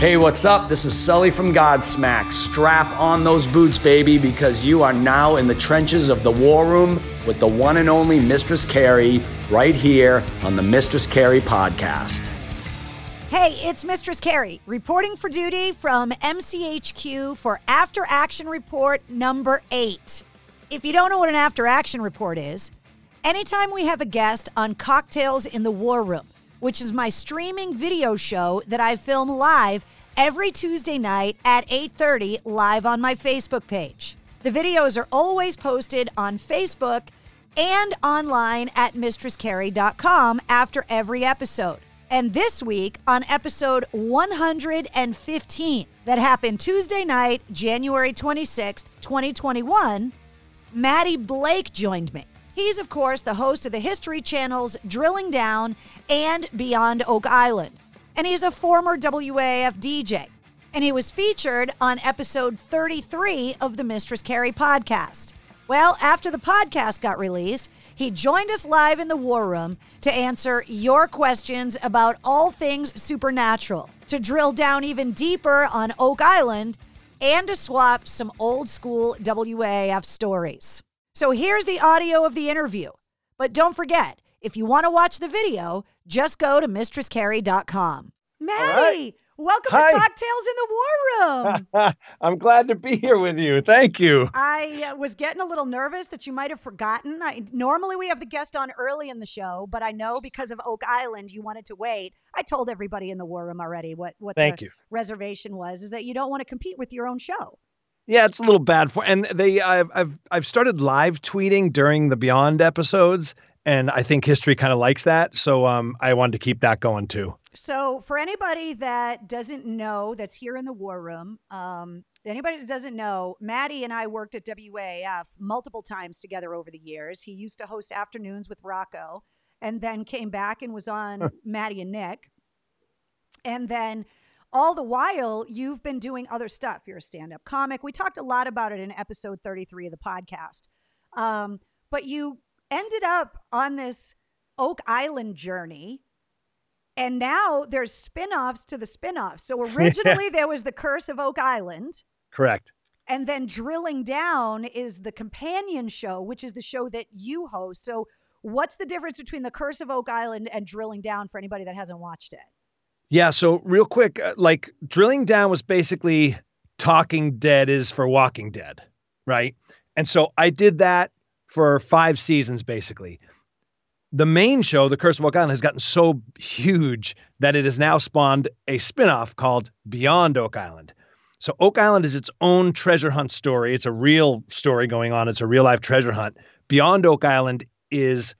Hey, what's up? This is Sully from Godsmack. Strap on those boots, baby, because you are now in the trenches of the war room with the one and only Mistress Carrie right here on the Mistress Carrie podcast. Hey, it's Mistress Carrie reporting for duty from MCHQ for After Action Report number eight. If you don't know what an after action report is, anytime we have a guest on Cocktails in the War Room, which is my streaming video show that I film live every Tuesday night at 8:30 live on my Facebook page. The videos are always posted on Facebook and online at mistresscarrie.com after every episode. And this week on episode 115 that happened Tuesday night, January 26th, 2021, Matty Blake joined me. He's, of course, the host of the History Channel's Drilling Down and Beyond Oak Island. And he's a former WAAF DJ. And he was featured on episode 33 of the Mistress Carrie podcast. Well, after the podcast got released, he joined us live in the War Room to answer your questions about all things supernatural, to drill down even deeper on Oak Island, and to swap some old school WAAF stories. So here's the audio of the interview. But don't forget, if you want to watch the video, just go to mistresscarrie.com. Matty, welcome Hi. to Cocktails in the War Room. I'm glad to be here with you. Thank you. I uh, was getting a little nervous that you might have forgotten. I, normally we have the guest on early in the show, but I know because of Oak Island you wanted to wait. I told everybody in the War Room already what what Thank the you. reservation was is that you don't want to compete with your own show. Yeah, it's a little bad for and they I've I've I've started live tweeting during the Beyond episodes and I think history kind of likes that, so um I wanted to keep that going too. So, for anybody that doesn't know, that's here in the war room, um, anybody that doesn't know, Matty and I worked at WAAF multiple times together over the years. He used to host afternoons with Rocco and then came back and was on Matty and Nick. And then all the while, you've been doing other stuff. You're a stand up comic. We talked a lot about it in episode 33 of the podcast. Um, but you ended up on this Oak Island journey. And now there's spin-offs to the spin-offs. So originally there was the Curse of Oak Island, Correct. and then Drilling Down is the companion show, which is the show that you host. So what's the difference between the Curse of Oak Island and Drilling Down for anybody that hasn't watched it? Yeah, so real quick, uh, like drilling down was basically Talking Dead is for Walking Dead, right? And so I did that for 5 seasons basically. The main show, The Curse of Oak Island, has gotten so huge that it has now spawned a spin-off called Beyond Oak Island. So Oak Island is its own treasure hunt story. It's a real story going on. It's a real life treasure hunt. Beyond Oak Island is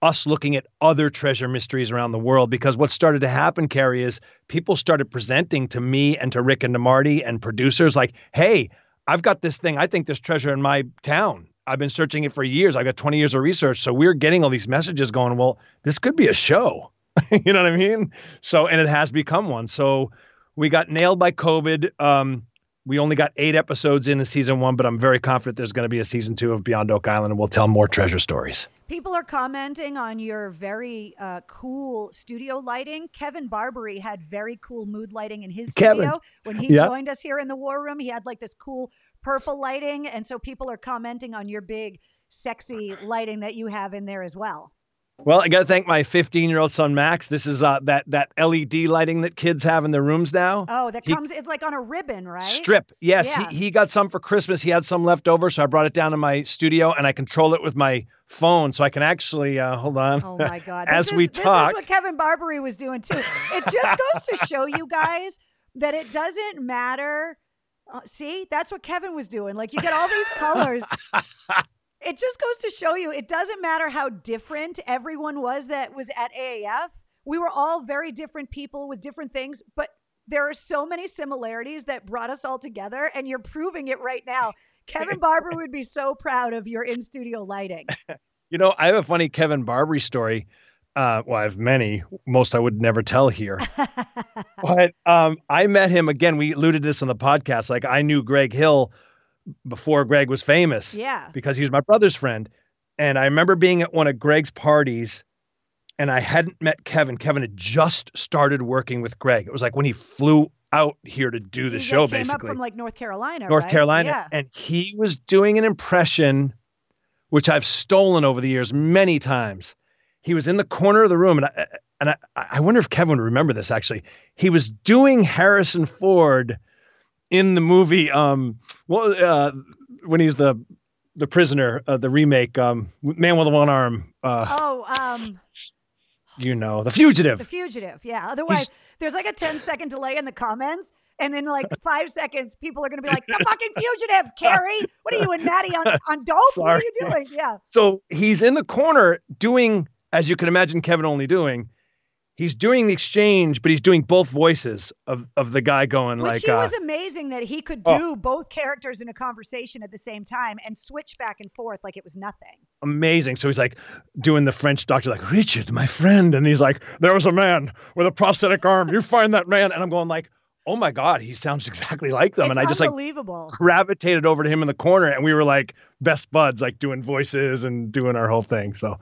us looking at other treasure mysteries around the world because what started to happen, Carrie, is people started presenting to me and to Rick and to Marty and producers like, hey, I've got this thing. I think there's treasure in my town. I've been searching it for years. I've got 20 years of research. So we're getting all these messages going, well, this could be a show. you know what I mean? So, and it has become one. So we got nailed by COVID. Um, we only got eight episodes in the season one, but I'm very confident there's going to be a season two of Beyond Oak Island and we'll tell more treasure stories. People are commenting on your very uh, cool studio lighting. Kevin Barbare had very cool mood lighting in his Kevin. studio when he Yeah. joined us here in the war room. He had like this cool purple lighting, and so people are commenting on your big, sexy lighting that you have in there as well. Well, I got to thank my 15 year old son Max. This is uh, that that LED lighting that kids have in their rooms now. Oh, that He- comes. It's like on a ribbon, right? Strip. Yes, Yeah. he, he got some for Christmas. He had some left over, so I brought it down to my studio and I control it with my phone, so I can actually uh, hold on. Oh my God! As we is, this talk. is what Kevin Barbare was doing too. It just goes to show you guys that it doesn't matter. Uh, see, that's what Kevin was doing. Like you get all these colors. it just goes to show you it doesn't matter how different everyone was that was at AAF. We were all very different people with different things, but there are so many similarities that brought us all together, and you're proving it right now. Kevin Barber would be so proud of your in studio lighting. You know, I have a funny Kevin Barber story. Uh, well, I have many. Most I would never tell here. but um, I met him again. We alluded to this on the podcast. Like I knew Greg Hill before Greg was famous. Yeah. because he was my brother's friend. And I remember being at one of Greg's parties and I hadn't met Kevin. Kevin had just started working with Greg. It was like when he flew out here to do the He show, came basically. up from like North Carolina. North right? Carolina. Yeah. And he was doing an impression, which I've stolen over the years many times. He was in the corner of the room, and I, and I, I wonder if Kevin would remember this actually. He was doing Harrison Ford in the movie, um, well, uh, when he's the the prisoner, uh, the remake, um, Man with the One Arm, uh, Oh, um, you know, The Fugitive. the fugitive. Yeah. Otherwise, there's like a 10 second delay in the comments. And then, like five seconds, people are going to be like, the fucking fugitive, Carrie. What are you and Matty on, on dope? What are you doing? Yeah. So he's in the corner doing, as you can imagine, Kevin only doing. He's doing the exchange, but he's doing both voices of of the guy going Which like, he uh, was amazing that he could oh. do both characters in a conversation at the same time and switch back and forth like it was nothing. amazing. So he's like doing the French doctor, like Richard, my friend, and he's like, there was a man with a prosthetic arm. You find that man, and I'm going like, oh my god, he sounds exactly like them, it's and I just like gravitated over to him in the corner, and we were like best buds, like doing voices and doing our whole thing. So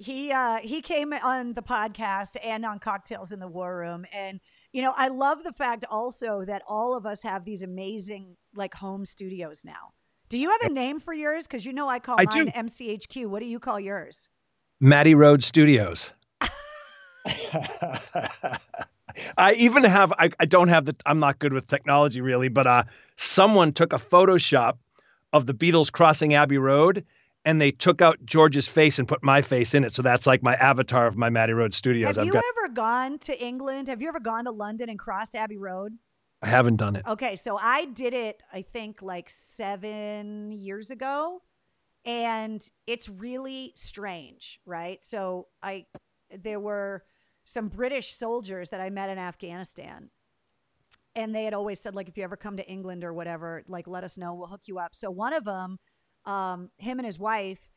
he uh he came on the podcast and on cocktails in the war room. And you know i love the fact also that all of us have these amazing like home studios now. Do you have a name for yours? Because you know i call I mine do. mchq what do you call yours? Matty Road Studios. I even have I, I don't have the I'm not good with technology really, but uh someone took a Photoshop of the Beatles crossing Abbey Road and they took out George's face and put my face in it. So that's like my avatar of my Matty Road Studios. have I've you got ever gone to england have you ever gone to london and crossed abbey road I haven't done it. Okay, so I did it, I think, like seven years ago, and it's really strange, right? So I, there were some British soldiers that I met in Afghanistan, and they had always said, like, if you ever come to England or whatever, like, let us know, we'll hook you up. So one of them, um, him and his wife,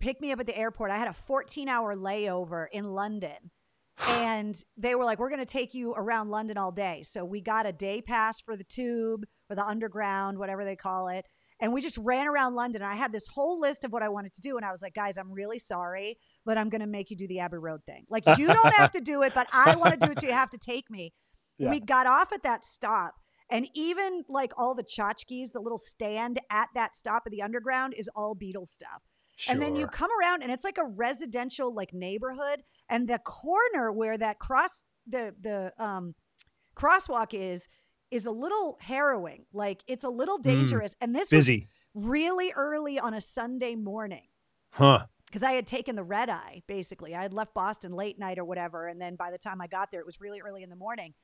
picked me up at the airport. I had a 14 hour layover in London and they were like, "We're going to take you around London all day." So we got a day pass for the tube or the underground, whatever they call it, and we just ran around London. And I had this whole list of what I wanted to do, and I was like, "Guys, I'm really sorry, but I'm going to make you do the Abbey Road thing. Like, you don't have to do it, but I want to do it, so you have to take me." Yeah. We got off at that stop. And even like all the tchotchkes, the little stand at that stop of the underground is all Beatles stuff. Sure. And then you come around and it's like a residential like neighborhood and the corner where that cross the the um crosswalk is is a little harrowing. Like it's a little dangerous and this was busy. really early on a Sunday morning Huh. because I had taken the red eye basically. I had left Boston late night or whatever and then by the time I got there it was really early in the morning.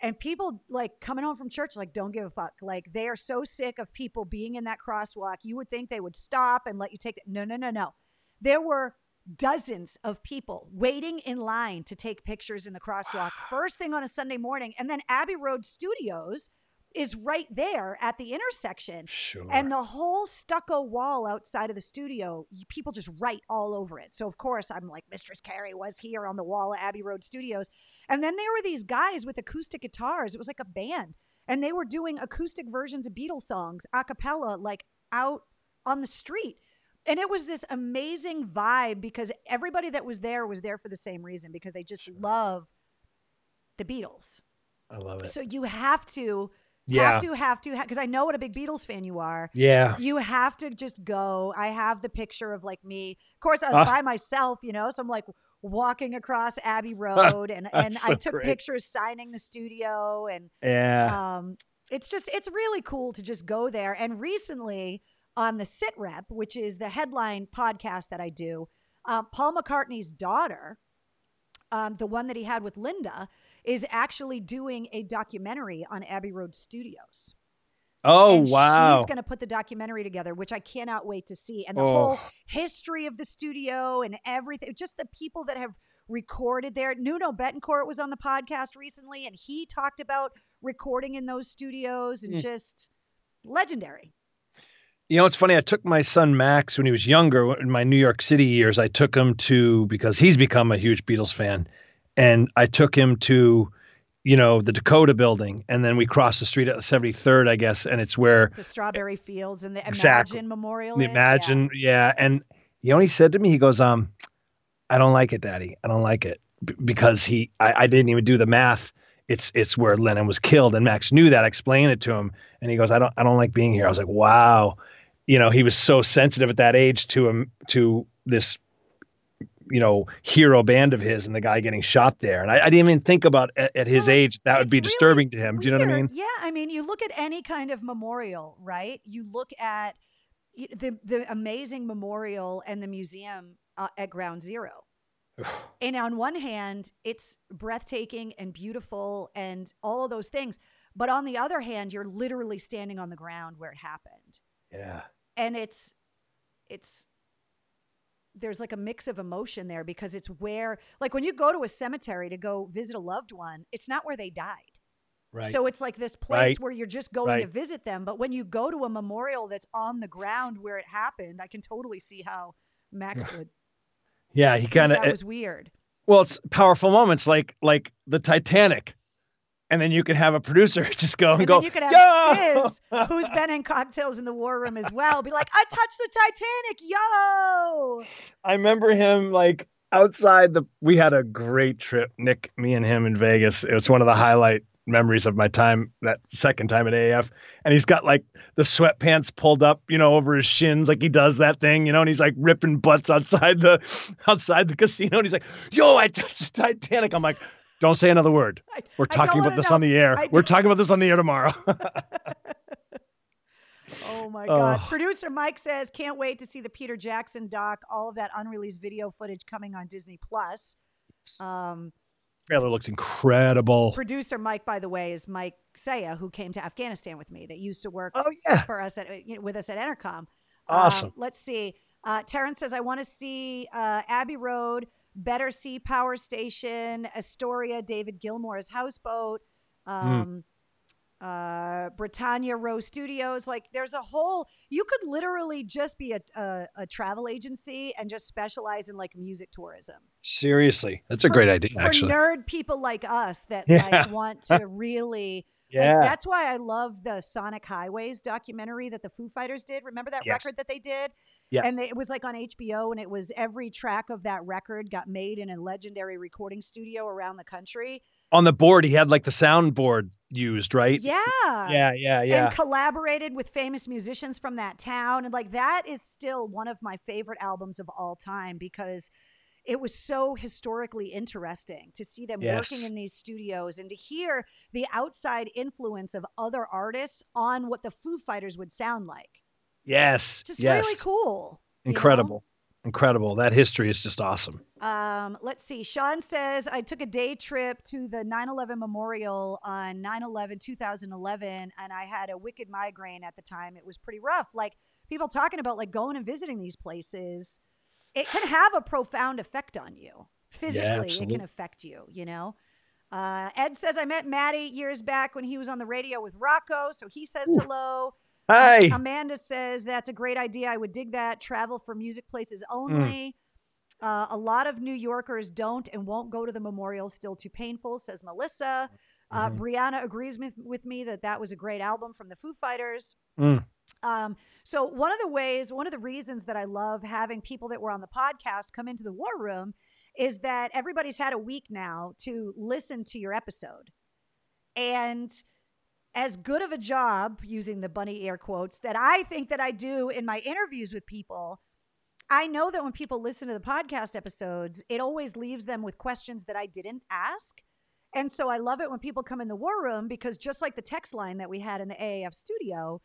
And people like coming home from church like don't give a fuck. Like they are so sick of people being in that crosswalk. You would think they would stop and let you take it. No, no, no, no. There were dozens of people waiting in line to take pictures in the crosswalk first thing on a Sunday morning and then Abbey Road Studios is right there at the intersection. Sure. And the whole stucco wall outside of the studio, people just write all over it. So of course I'm like, Mistress Carrie was here on the wall at Abbey Road Studios. And then there were these guys with acoustic guitars. It was like a band. And they were doing acoustic versions of Beatles songs, a cappella, like out on the street. And it was this amazing vibe because everybody that was there was there for the same reason because they just love the Beatles. I love it. So you have to, Yeah. have to, have to, because I know what a big Beatles fan you are. Yeah. You have to just go. I have the picture of like me. Of course, I was Ah. by myself, you know, so I'm like walking across Abbey Road, and and That's I took great. pictures signing the studio, and Yeah. um, it's just it's really cool to just go there. And recently on the Sit Rep, which is the headline podcast that I do, um, Paul McCartney's daughter, um, the one that he had with Linda, is actually doing a documentary on Abbey Road Studios. oh and wow. She's going to put the documentary together, which I cannot wait to see. And the Oh. whole history of the studio and everything, just the people that have recorded there. Nuno Bettencourt was on the podcast recently, and he talked about recording in those studios and Mm. just legendary. You know, it's funny. I took my son Max when he was younger, in my New York City years. I took him to because he's become a huge Beatles fan, and I took him to, you know, the Dakota Building, and then we crossed the street at 73rd, I guess, and it's where The Strawberry Fields and the Exactly. Imagine Memorial. the is, yeah. Imagine, yeah. And you know, what he said to me, he goes, "Um, I don't like it, Daddy. I don't like it B- because he, I, I didn't even do the math. it's it's where Lennon was killed, and Max knew that. I explained it to him, and he goes, I don't I don't like being here. I was like, wow, you know, he was so sensitive at that age to him to this you know hero band of his and the guy getting shot there and i, I didn't even think about at, at his Well, age that would be really disturbing to him do you know what i mean Yeah, I mean, you look at any kind of memorial, right? You look at the the amazing memorial and the museum uh, at Ground Zero. And on one hand, it's breathtaking and beautiful and all of those things. But on the other hand, you're literally standing on the ground where it happened. yeah And it's it's there's like a mix of emotion there because it's where like when you go to a cemetery to go visit a loved one, it's not where they died. right So it's like this place Right. where you're just going to visit them. But when you go to a memorial that's on the ground where it happened, I can totally see how Max would. yeah he kind of that was weird. well it's powerful moments like like the titanic and then you can have a producer just go and, And go then you could have "Yo!" Stiz, who's been in cocktails in the war room as well, be like, I touched the Titanic, yo. I remember him like outside the. We had a great trip, Nick, me and him in Vegas. It was one of the highlight memories of my time that second time at AF. And he's got like the sweatpants pulled up, you know, over his shins, like he does that thing, you know, and he's like ripping butts outside the outside the casino. And he's like, "Yo, I touched the Titanic." I'm like. Don't say another word. I- We're talking about this know. on the air. We're talking about this on the air tomorrow. Oh my God. Oh. Producer Mike says, can't wait to see the Peter Jackson doc, all of that unreleased video footage coming on Disney Plus. Um, Trailer looks incredible. producer Mike, by the way, is Mike Saya, who came to Afghanistan with me, that used to work Oh yeah. for us at you know, with us at Entercom. Awesome. Um, let's see. Uh, Terrence says, I want to see uh, Abbey Road, Battersea Power Station, Astoria, David Gilmour's houseboat, Hmm. um, uh, Britannia Row Studios. Like, there's a whole, you could literally just be a, a, a travel agency and just specialize in like music tourism. Seriously. That's a For- great idea For actually. nerd people like us that Yeah. like want to really like, yeah. that's why I love the Sonic Highways documentary that the Foo Fighters did. Remember that Yes. record that they did? Yes. And it was like on HBO, and it was every track of that record got made in a legendary recording studio around the country. on the board he had like the soundboard used, right? Yeah. Yeah, yeah, yeah. And collaborated with famous musicians from that town. And like that is still one of my favorite albums of all time because it was so historically interesting to see them working in these studios and to hear the outside influence of other artists on what the Foo Fighters would sound like. Yes. Just yes. really cool. you know? Incredible. Incredible. That history is just awesome. Um, let's see. Sean says, I took a day trip to the 9 11 memorial on 9 11 2011, and I had a wicked migraine at the time. It was pretty rough. Like people talking about like going and visiting these places, it can have a profound effect on you. Physically, it can affect you, you know? Uh, Ed says, I met Matty years back when he was on the radio with Rocco, so he says hello. Hi. Amanda says that's a great idea. I would dig that. Travel for music places only. Uh, a lot of New Yorkers don't and won't go to the memorial. Still too painful, says Melissa. Uh, Mhm. Brianna agrees with, with me that that was a great album from the Foo Fighters. Mm. Um, so one of the ways, one of the reasons that I love having people that were on the podcast come into the war room is that everybody's had a week now to listen to your episode. And as good of a job using the bunny air quotes that I think that I do in my interviews with people, I know that when people listen to the podcast episodes, it always leaves them with questions that I didn't ask. And so I love it when people come in the war room because just like the text line that we had in the AAF studio,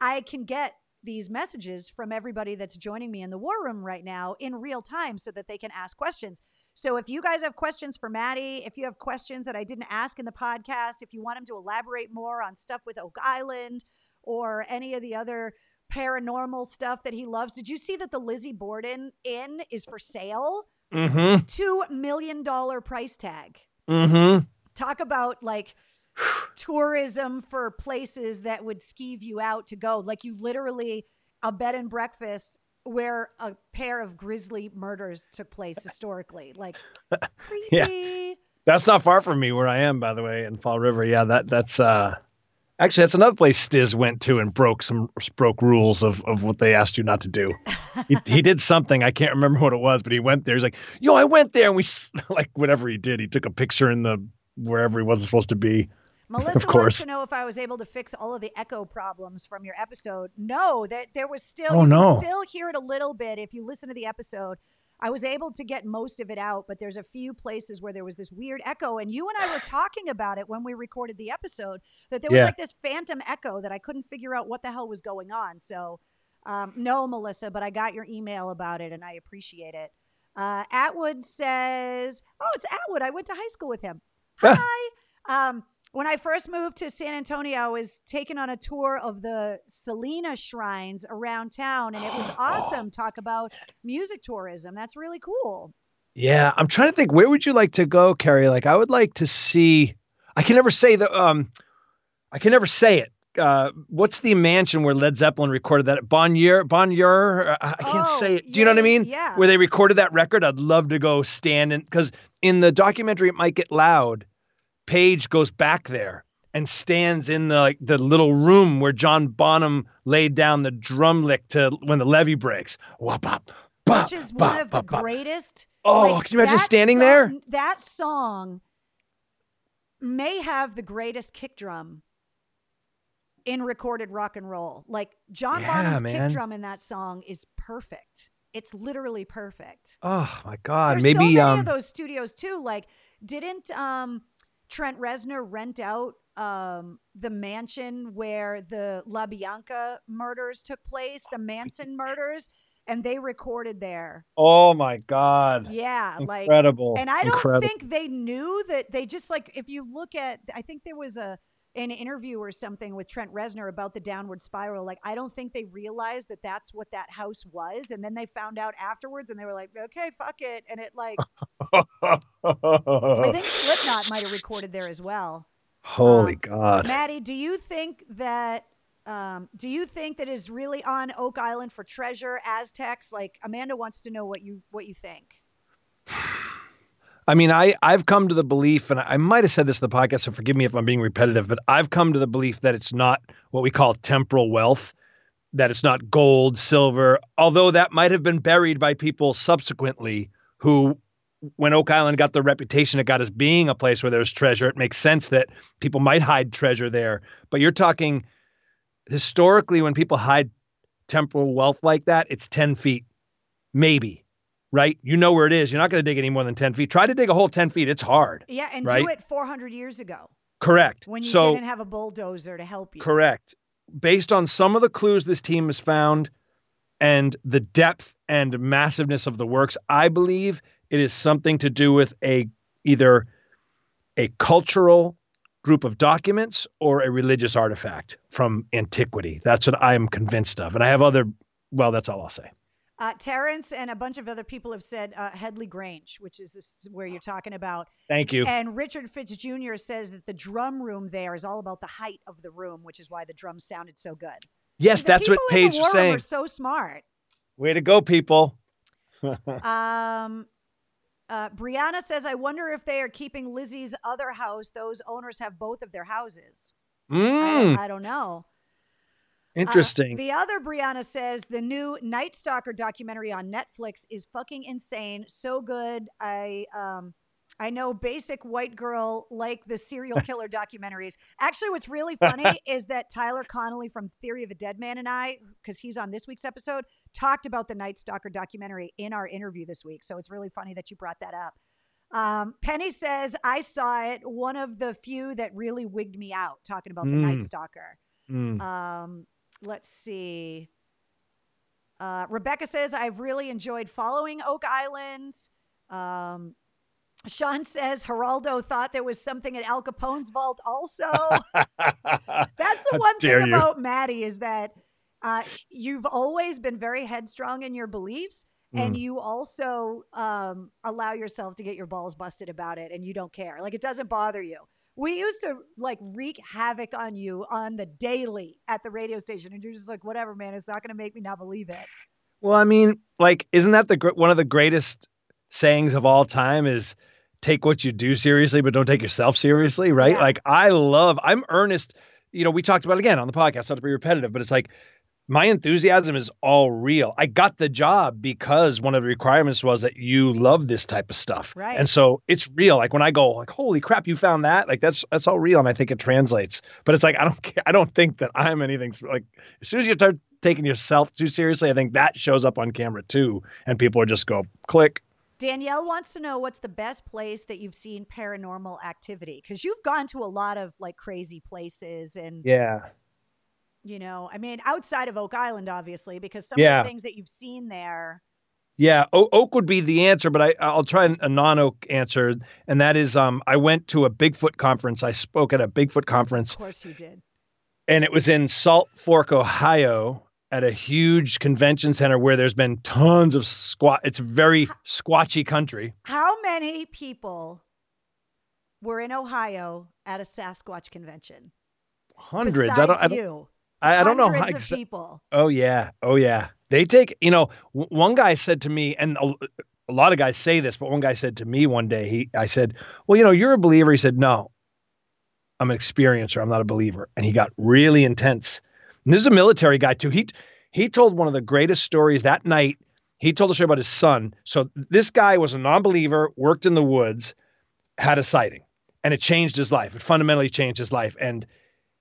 I can get these messages from everybody that's joining me in the war room right now in real time so that they can ask questions. So if you guys have questions for Matty, if you have questions that I didn't ask in the podcast, if you want him to elaborate more on stuff with Oak Island or any of the other paranormal stuff that he loves, did you see that the Lizzie Borden Inn is for sale? Mm-hmm. Two million dollar price tag. Mm-hmm. Talk about like tourism for places that would skeeve you out to go. Like you literally a bed and breakfast where a pair of grisly murders took place historically. Like creepy. Yeah. That's not far from me where I am, by the way, in Fall River. Yeah, that that's uh actually that's another place Stiz went to and broke some broke rules of of what they asked you not to do. he, he did something I can't remember what it was, but he went there. He's like, "Yo, I went there," and we s- like whatever he did. He took a picture in the wherever he wasn't supposed to be. Melissa Of course. wants to know if I was able to fix all of the echo problems from your episode. No, that there was still Oh, you no. can still hear it a little bit if you listen to the episode. I was able to get most of it out, but there's a few places where there was this weird echo. And you and I were talking about it when we recorded the episode that there was Yeah. like this phantom echo that I couldn't figure out what the hell was going on. So, um, no, Melissa, but I got your email about it and I appreciate it. Uh, Atwood says, Oh, it's Atwood. I went to high school with him. Hi. um, when I first moved to San Antonio, I was taken on a tour of the Selena shrines around town, and it was awesome. Talk about music tourism. That's really cool. Yeah, I'm trying to think. Where would you like to go, Carrie? Like, I would like to see. I can never say the. Um, I can never say it. Uh, what's the mansion where Led Zeppelin recorded that? Bonnier, Bonnier. I I can't Oh, say it. Do you know what I mean? yeah. Where they recorded that record. I'd love to go stand in because in the documentary, it might get loud. Page goes back there and stands in the like the little room where John Bonham laid down the drum lick to when the levee breaks. Wah, bop, bop, Which is bop, one of the bop. greatest. Oh, like, can you imagine standing song- there? That song may have the greatest kick drum in recorded rock and roll. Like John Yeah, Bonham's man. kick drum in that song is perfect. It's literally perfect. Oh my God, There's maybe so many um, of those studios too. Like, didn't um, Trent Reznor rent out um, the mansion where the La Bianca murders took place, the Manson murders, and they recorded there? oh my God, Yeah, like incredible, and I don't incredible. think they knew that they just like if you look at I think there was a an interview or something with Trent Reznor about the downward spiral like I don't think they realized that that's what that house was and then they found out afterwards and they were like okay fuck it and it like I think Slipknot might have recorded there as well. Holy um, God. Matty, do you think that um, do you think that is really on Oak Island for treasure Aztecs? Like Amanda wants to know what you what you think. I mean, I I've come to the belief, and I might have said this in the podcast, so forgive me if I'm being repetitive, but I've come to the belief that it's not what we call temporal wealth, that it's not gold, silver, although that might have been buried by people subsequently who, when Oak Island got the reputation it got as being a place where there's treasure, it makes sense that people might hide treasure there. But you're talking historically, when people hide temporal wealth like that, it's 10 feet, maybe. Right? You know where it is. You're not going to dig any more than 10 feet. Try to dig a hole 10 feet. It's hard. Yeah, and do it 400 years ago Correct. when you so, didn't have a bulldozer to help you. correct. Based on some of the clues this team has found and the depth and massiveness of the works, I believe it is something to do with a either a cultural group of documents or a religious artifact from antiquity. That's what I am convinced of. And I have other well, that's all I'll say. Uh, Terrence and a bunch of other people have said uh, Headley Grange, which is this where you're talking about. Thank you. And Richard Fitz Jr. says that the drum room there is all about the height of the room, which is why the drums sounded so good. Yes, The that's what Page was saying. Are so smart. Way to go, people. Um, uh, Brianna says, "I wonder if they are keeping Lizzie's other house. Those owners have both of their houses. Mm, don't, I don't know." Uh, interesting. the other Brianna says the new Night Stalker documentary on Netflix is fucking insane. So good. I um I know basic white girl like the serial killer documentaries. Actually, what's really funny is that Tyler Connolly from Theory of a Deadman and I, because he's on this week's episode, talked about the Night Stalker documentary in our interview this week. So it's really funny that you brought that up. Um, Penny says, I saw it, one of the few that really wigged me out, talking about the Night Mm. Stalker. Mm. Um, let's see. Uh, Rebecca says, I've really enjoyed following Oak Island. Um, Sean says, Geraldo thought there was something at Al Capone's vault also. That's the one thing you. about Matty is that uh, you've always been very headstrong in your beliefs. And Mm. you also um, allow yourself to get your balls busted about it and you don't care. Like it doesn't bother you. We used to like wreak havoc on you on the daily at the radio station. And you're just like, whatever, man. It's not going to make me not believe it. Well, I mean, like, isn't that the one of the greatest sayings of all time? Is take what you do seriously, but don't take yourself seriously, right? Yeah. Like, I love. I'm earnest. You know, we talked about it again on the podcast. Not to be repetitive, but it's like my enthusiasm is all real. I got the job because one of the requirements was that you love this type of stuff. Right. And so it's real. Like when I go like, holy crap, you found that? Like that's that's all real. And I think it translates. But it's like I don't care. I don't think that I'm anything like as soon as you start taking yourself too seriously, I think that shows up on camera too. And people are just go click. Danielle wants to know what's the best place that you've seen paranormal activity because you've gone to a lot of like crazy places and Yeah. You know, I mean, outside of Oak Island, obviously, because some Yeah. of the things that you've seen there. Yeah, o- oak would be the answer, but I I'll try a non-oak answer, and that is um I went to a Bigfoot conference. I spoke at a Bigfoot conference, Of course, you did. and it was in Salt Fork, Ohio, at a huge convention center where there's been tons of squat. It's very squatchy country. How many people were in Ohio at a Sasquatch convention? Hundreds. Besides I don't. I don't. you, I, I don't know how. Exa- people. Oh yeah. Oh yeah. They take, you know, w- one guy said to me, and a, a lot of guys say this, but one guy said to me one day, he, I said, well, you know, you're a believer. He said, no, I'm an experiencer. I'm not a believer. And he got really intense. And this is a military guy too. He, he told one of the greatest stories that night. He told a story about his son. So this guy was a non-believer, worked in the woods, had a sighting, and it changed his life. It fundamentally changed his life. And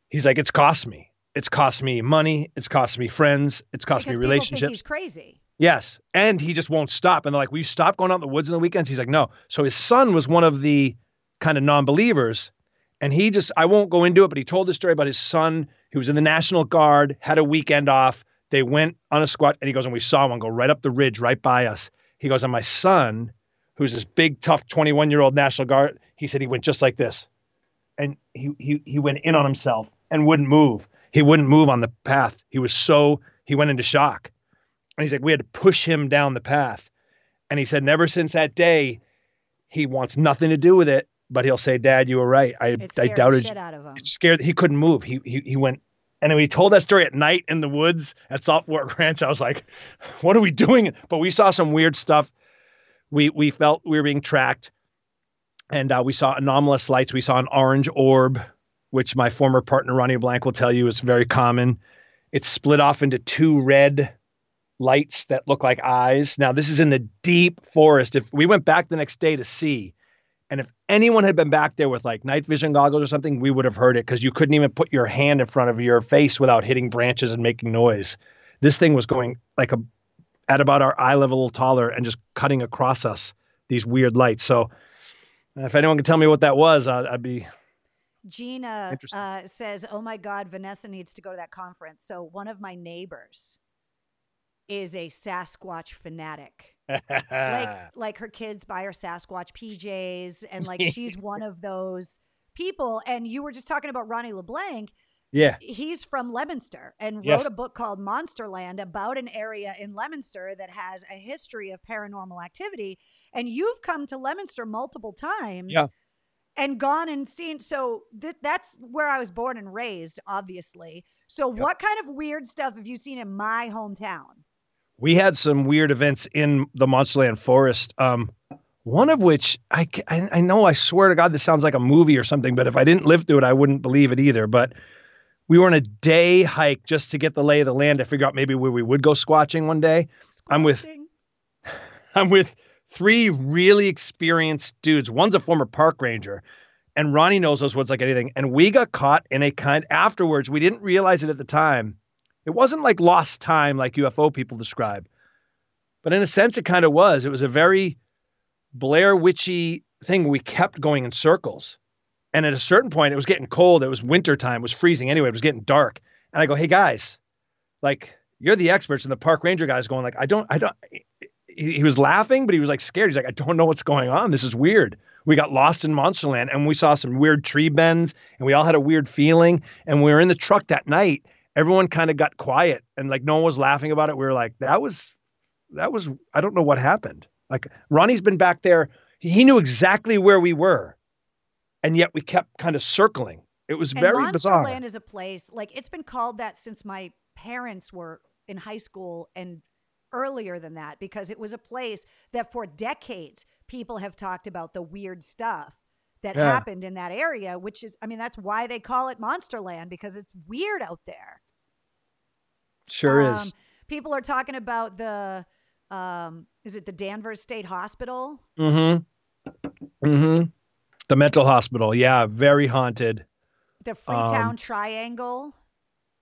he's like, it's cost me. It's cost me money. It's cost me friends. It's cost because me people relationships. think he's crazy. Yes. And he just won't stop. And they're like, Will you stop going out in the woods in the weekends? He's like, No. So his son was one of the kind of non believers. And he just, I won't go into it, but he told the story about his son who was in the National Guard, had a weekend off. They went on a squat, and he goes, and we saw one go right up the ridge, right by us. He goes, and my son, who's this big, tough 21 year old National Guard, he said he went just like this. And he, he, he went in on himself and wouldn't move. He wouldn't move on the path. He was so, he went into shock. And he's like, we had to push him down the path. And he said, never since that day, he wants nothing to do with it. But he'll say, Dad, you were right. I, I doubted. shit out of him. It scared. He couldn't move. He he he went. And when he told that story at night in the woods at Salt Ranch, I was like, "What are we doing?" But we saw some weird stuff. We we felt we were being tracked, and uh, we saw anomalous lights. We saw an orange orb, which my former partner Ronnie LeBlanc will tell you is very common. It's split off into two red lights that look like eyes. Now this is in the deep forest. If we went back the next day to see, and if anyone had been back there with like night vision goggles or something, we would have heard it because you couldn't even put your hand in front of your face without hitting branches and making noise. This thing was going like a at about our eye level taller and just cutting across us these weird lights. So if anyone could tell me what that was, I'd, I'd be Gina uh, says, "Oh my God, Vanessa needs to go to that conference." So one of my neighbors is a Sasquatch fanatic. like like her kids buy her Sasquatch PJs, and like she's one of those people. And you were just talking about Ronnie LeBlanc. yeah. He's from Leominster and wrote Yes. a book called Monsterland about an area in Leominster that has a history of paranormal activity. And you've come to Leominster multiple times Yeah. And gone and seen. So th- that's where I was born and raised, obviously. So, Yep. what kind of weird stuff have you seen in my hometown? we had some weird events in the Monsterland forest. Um, one of which I, I I know I swear to God this sounds like a movie or something, but if I didn't live through it, I wouldn't believe it either. But we were on a day hike just to get the lay of the land to figure out maybe where we would go squatching one day. I'm with- I'm with three really experienced dudes. One's a former park ranger, and Ronnie knows those woods like anything. And we got caught in a kind afterwards. We didn't realize it at the time. It wasn't like lost time like UFO people describe, but in a sense, it kind of was. It was a very Blair Witchy thing. We kept going in circles. And at a certain point, it was getting cold. It was winter time. It was freezing anyway. It was getting dark. And I go, hey guys, like you're the experts. And the park ranger guy's going like, I don't, I don't. He, he was laughing, but he was like scared. He's like, I don't know what's going on. This is weird. We got lost in Monsterland and we saw some weird tree bends and we all had a weird feeling. And we were in the truck that night. Everyone kind of got quiet and like no one was laughing about it. We were like, that was, that was, I don't know what happened. Like Ronnie's been back there. He, knew exactly where we were. And yet we kept kind of circling. It was very and bizarre. Monsterland is a place like it's been called that since my parents were in high school and earlier than that because it was a place that for decades people have talked about the weird stuff that Yeah. happened in that area, which is I mean that's why they call it Monsterland because it's weird out there. Sure Um, is. People are talking about the, um, is it the Danvers State Hospital? Mm-hmm. Mm-hmm. The mental hospital. Yeah, very haunted. The Freetown Um, Triangle.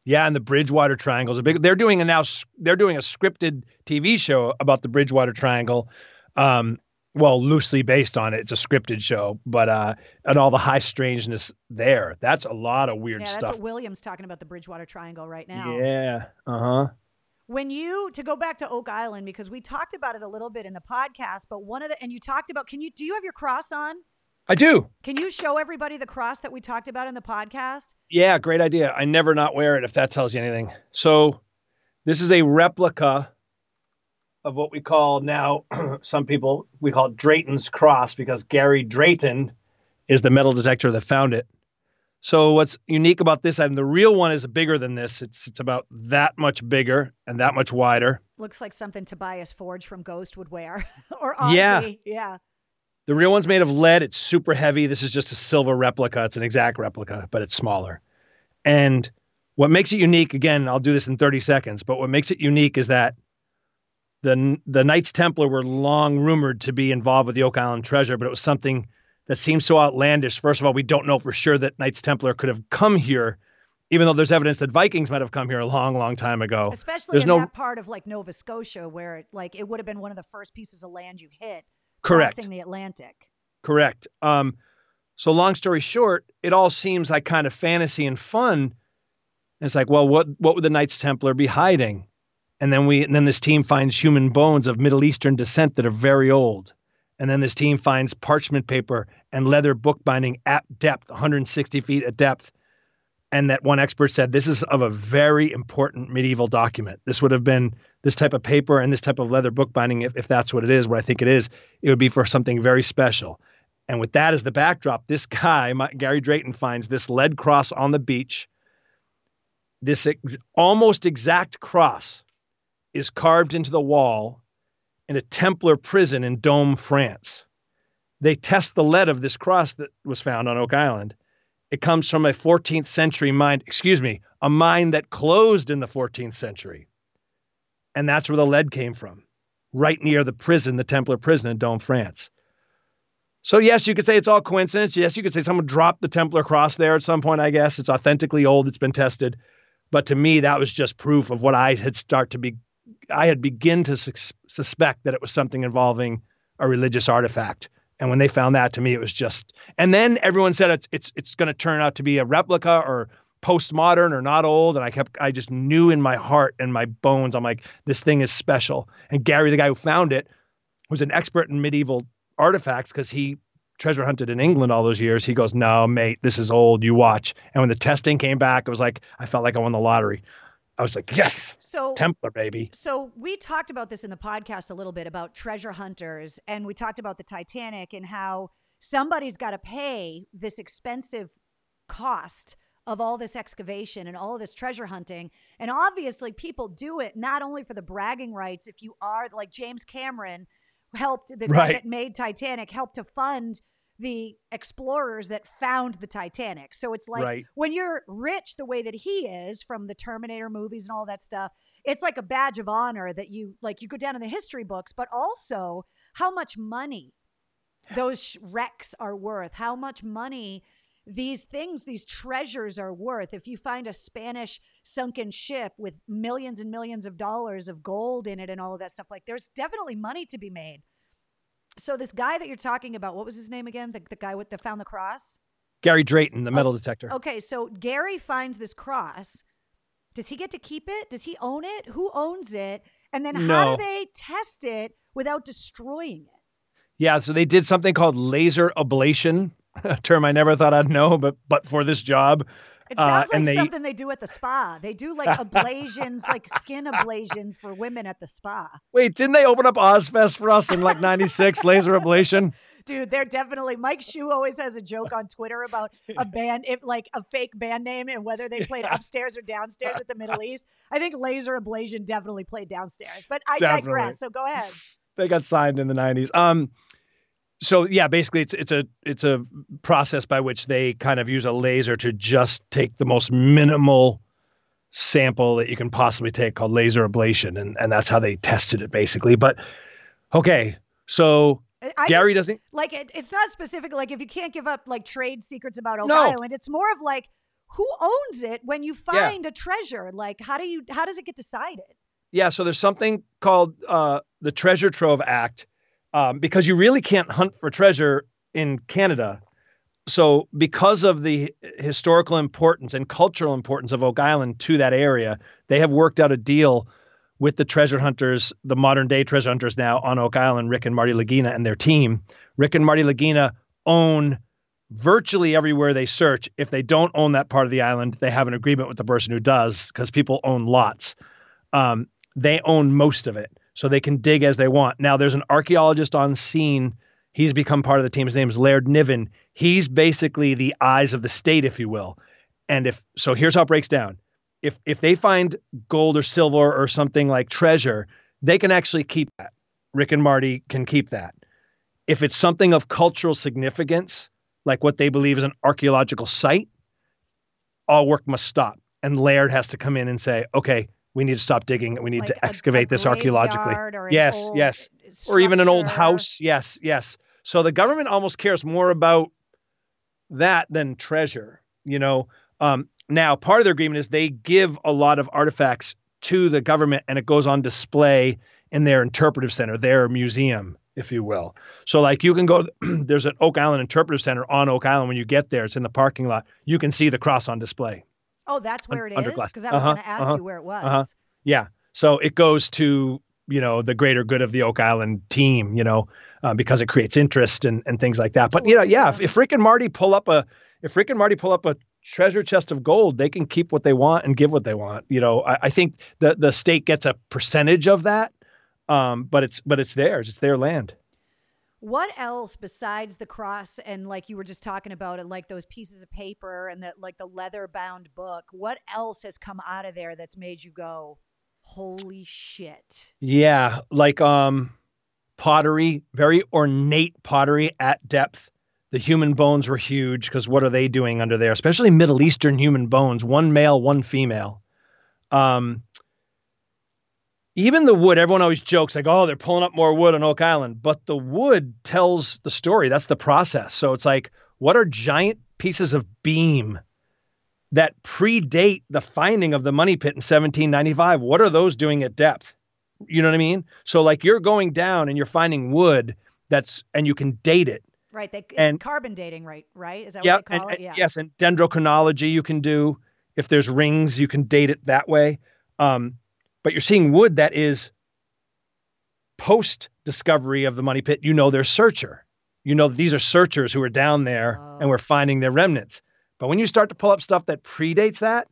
Yeah, and the Bridgewater Triangle's a big. They're doing a now. They're doing a scripted TV show about the Bridgewater Triangle. Um, well, loosely based on it. It's a scripted show, but uh, and all the high strangeness there. That's a lot of weird Yeah, that's stuff. what William's talking about the Bridgewater Triangle right now. Yeah. Uh huh. When you to go back to Oak Island because we talked about it a little bit in the podcast, but one of the and you talked about can you do you have your cross on? I do. Can you show everybody the cross that we talked about in the podcast? Yeah, great idea. I never not wear it if that tells you anything. So, this is a replica of what we call now, some people, we call it Drayton's Cross because Gary Drayton is the metal detector that found it. So, what's unique about this item, the real one is bigger than this. It's, it's about that much bigger and that much wider. Looks like something Tobias Forge from Ghost would wear. or Yeah. Yeah. The real one's made of lead. It's super heavy. This is just a silver replica. It's an exact replica, but it's smaller. And what makes it unique, again, I'll do this in 30 seconds, but what makes it unique is that the the Knights Templar were long rumored to be involved with the Oak Island treasure, but it was something that seems so outlandish. First of all, we don't know for sure that Knights Templar could have come here, even though there's evidence that Vikings might have come here a long, long time ago. Especially There's in no- that part of like Nova Scotia where it, like it would have been one of the first pieces of land you hit Correct. crossing the Atlantic. Correct. Um, so long story short, it all seems like kind of fantasy and fun. And it's like, well, what what would the Knights Templar be hiding? And then we and then this team finds human bones of Middle Eastern descent that are very old. And then this team finds parchment paper and leather bookbinding at depth, 160 feet at depth. And that one expert said this is of a very important medieval document. This would have been this type of paper and this type of leather bookbinding, if, if that's what it is, what I think it is, it would be for something very special. And with that as the backdrop, this guy, my, Gary Drayton, finds this lead cross on the beach. This ex- almost exact cross is carved into the wall in a Templar prison in Domme, France. They test the lead of this cross that was found on Oak Island. It comes from a 14th century mine, excuse me, a mine that closed in the 14th century. And that's where the lead came from, right near the prison, the Templar prison in Domme, France. So yes, you could say it's all coincidence. Yes, you could say someone dropped the Templar cross there at some point. I guess it's authentically old. It's been tested, but to me, that was just proof of what I had start to be. I had begin to sus- suspect that it was something involving a religious artifact. And when they found that, to me, it was just. And then everyone said it's it's it's going to turn out to be a replica or postmodern or not old. And I kept I just knew in my heart and my bones, I'm like, this thing is special. And Gary, the guy who found it, was an expert in medieval artifacts because he treasure hunted in England all those years. He goes, No, mate, this is old. You watch. And when the testing came back, it was like I felt like I won the lottery. I was like, Yes, So Templar baby. So we talked about this in the podcast a little bit about treasure hunters, and we talked about the Titanic and how somebody's got to pay this expensive cost of all this excavation and all of this treasure hunting. And obviously, people do it not only for the bragging rights. If you are like James Cameron, helped the Right. that made Titanic helped to fund the explorers that found the Titanic. So it's like Right. when you're rich the way that he is from the Terminator movies and all that stuff, it's like a badge of honor that you like you go down in the history books, but also how much money those wrecks are worth, how much money these things, these treasures are worth. If you find a Spanish sunken ship with millions and millions of dollars of gold in it and all of that stuff, like there's definitely money to be made. So this guy that you're talking about, what was his name again? The, the guy with the found the cross? Gary Drayton, the oh, metal detector. Okay, so Gary finds this cross. Does he get to keep it? Does he own it? Who owns it? And then how do they test it without destroying it? Yeah, so they did something called laser ablation, a term I never thought I'd know, but but for this job. It Uh, sounds like and they- something they do at the spa. They do like ablations, like skin ablations for women at the spa. Wait, didn't they open up Ozzfest for us in like 96, laser ablation? Dude, they're definitely Mike Shu always has a joke on Twitter about a band if like a fake band name and whether they played upstairs or downstairs at the Middle East. I think Laser Ablation definitely played downstairs. But I Definitely. digress. So go ahead. They got signed in the 90s. Um so yeah, basically it's it's a it's a process by which they kind of use a laser to just take the most minimal sample that you can possibly take called laser ablation, and and that's how they tested it basically. But okay, so I Gary just- doesn't. like it, it's not specific. Like if you can't give up like trade secrets about Oak No. Island, it's more of like who owns it when you Yeah. find a treasure. Like how do you how does it get decided? Yeah, so there's something called uh, the Treasure Trove Act um, because you really can't hunt for treasure in Canada. So, because of the historical importance and cultural importance of Oak Island to that area, they have worked out a deal with the treasure hunters, the modern day treasure hunters now on Oak Island, Rick and Marty Lagina and their team. Rick and Marty Lagina own virtually everywhere they search. If they don't own that part of the island, they have an agreement with the person who does because people own lots. Um, they own most of it, so they can dig as they want. Now, there's an archaeologist on scene. He's become part of the team. His name is Laird Niven. He's basically the eyes of the state, if you will. And if so, here's how it breaks down. If if they find gold or silver or something like treasure, they can actually keep that. Rick and Marty can keep that. If it's something of cultural significance, like what they believe is an archaeological site, all work must stop. And Laird has to come in and say, okay, we need to stop digging. We need Like to a- a excavate this archaeologically. graveyard or an Yes, yes. Or even an old house. Yes, yes. So the government almost cares more about that than treasure, you know. Um, now, part of their agreement is they give a lot of artifacts to the government and it goes on display in their interpretive center, their museum, if you will. So, like, you can go, there's an Oak Island Interpretive Center on Oak Island. When you get there, it's in the parking lot. You can see the cross on display. Oh, that's where it is. Because I was Uh-huh, going to ask uh-huh, you where it was. uh-huh. Yeah. So it goes to, you know, the greater good of the Oak Island team, you know, uh, because it creates interest and, and things like that. But, you know, yeah, if, if Rick and Marty pull up a, if Rick and Marty pull up a treasure chest of gold, they can keep what they want and give what they want. You know, I, I think the, the state gets a percentage of that. Um, but it's, but it's theirs. It's their land. What else besides the cross and like you were just talking about it, like those pieces of paper and that like the leather bound book? What else has come out of there that's made you go, holy shit? Yeah, like um pottery, very ornate pottery at depth. The human bones were huge because what are they doing under there? Especially Middle Eastern human bones, one male, one female. Um even the wood, everyone always jokes like, oh, they're pulling up more wood on Oak Island, but the wood tells the story. That's the process. So it's like, what are giant pieces of beam that predate the finding of the money pit in 1795? What are those doing at depth? You know what I mean? So like you're going down and you're finding wood that's and you can date it. Right. They, And- carbon dating, right? Right? Is that Yeah, what they and, call it? Yeah. yes, and dendrochronology you can do. If there's rings, you can date it that way. Um, but you're seeing wood that is post discovery of the money pit. You know they're searcher. You know that these are searchers who are down there and we're finding their remnants. But when you start to pull up stuff that predates that,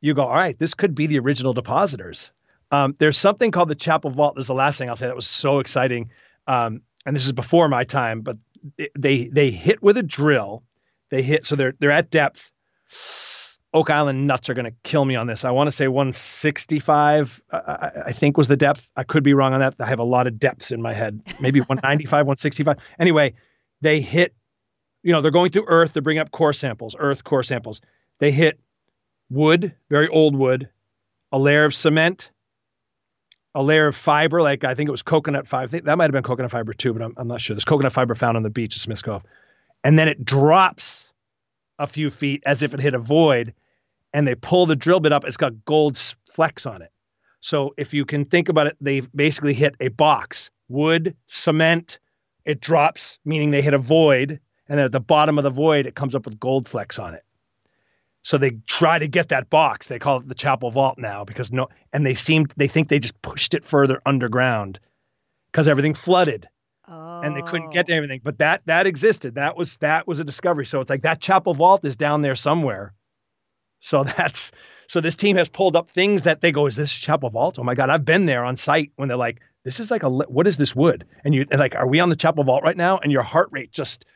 you go, all right, this could be the original depositors. Um, there's something called the Chapel Vault. This is the last thing I'll say that was so exciting. Um, and this is before my time, but they they hit with a drill. They hit so they're they're at depth. Oak Island nuts are going to kill me on this. I want to say 165, I, I, think was the depth. I could be wrong on that. I have a lot of depths in my head. Maybe 195, 165. Anyway, they hit, you know, they're going through earth. They're bringing up core samples, earth core samples. They hit wood, very old wood, a layer of cement, a layer of fiber, like I think it was coconut fiber. That might have been coconut fiber too, but I'm, I'm not sure. There's coconut fiber found on the beach at Smith's Cove. And then it drops a few feet as if it hit a void and they pull the drill bit up. It's got gold flecks on it. So if you can think about it, they've basically hit a box, wood, cement. It drops, meaning they hit a void, and then at the bottom of the void, it comes up with gold flecks on it. So they try to get that box. They call it the chapel vault now because no, and they seem they think they just pushed it further underground because everything flooded Oh. and they couldn't get oh. to everything. But that that existed. That was that was a discovery. So it's like that chapel vault is down there somewhere. So that's so this team has pulled up things that they go, is this chapel vault? Oh my god, I've been there on site when they're like, this is like a what is this wood? And you and like, are we on the chapel vault right now? And your heart rate just,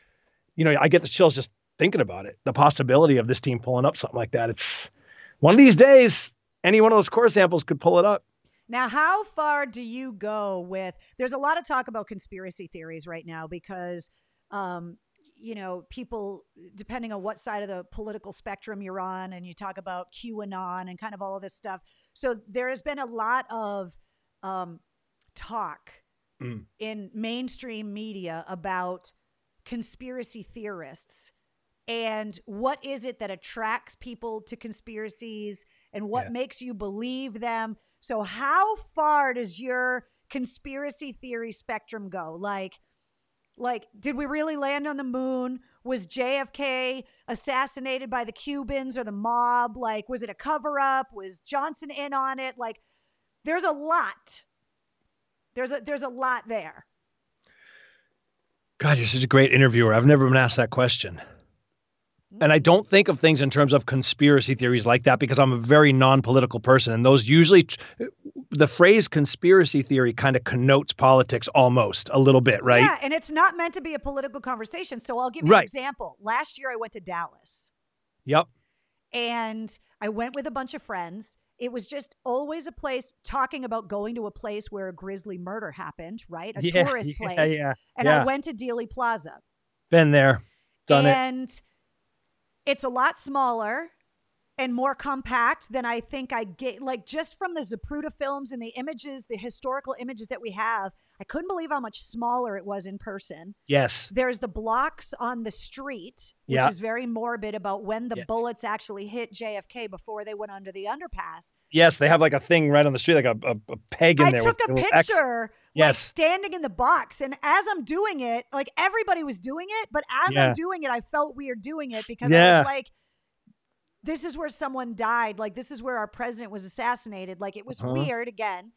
you know, I get the chills just thinking about it. The possibility of this team pulling up something like that. It's one of these days. Any one of those core samples could pull it up. Now, how far do you go with? There's a lot of talk about conspiracy theories right now because, um, you know, people, depending on what side of the political spectrum you're on, and you talk about QAnon and kind of all of this stuff. So there has been a lot of um, talk Mm. in mainstream media about conspiracy theorists and what is it that attracts people to conspiracies and what Yeah. makes you believe them. So, how far does your conspiracy theory spectrum go? Like, like, did we really land on the moon? Was JFK assassinated by the Cubans or the mob? Like, was it a cover up? Was Johnson in on it? Like, there's a lot. There's a there's a lot there. God, you're such a great interviewer. I've never been asked that question. And I don't think of things in terms of conspiracy theories like that because I'm a very non-political person, and those usually, the phrase conspiracy theory kind of connotes politics almost a little bit, right? Yeah, and it's not meant to be a political conversation. So I'll give you an example. Last year I went to Dallas Yep. and I went with a bunch of friends. It was just always a place talking about going to a place where a grisly murder happened, right? A yeah, tourist yeah, place. Yeah, And. I went to Dealey Plaza. Been there, done it. and it's a lot smaller and more compact than I think I get. Like just from the Zapruder films and the images, the historical images that we have, I couldn't believe how much smaller it was in person. Yes. There's the blocks on the street, which Yeah. is very morbid about when the Yes. bullets actually hit JFK before they went under the underpass. Yes, they have like a thing right on the street, like a, a, a peg in I there. took with a little X. picture, like Yes. standing in the box, and as I'm doing it, like everybody was doing it, but as Yeah. I'm doing it, I felt weird doing it because I was like, "This is where someone died. Like this is where our president was assassinated. Like it was Uh-huh. weird again."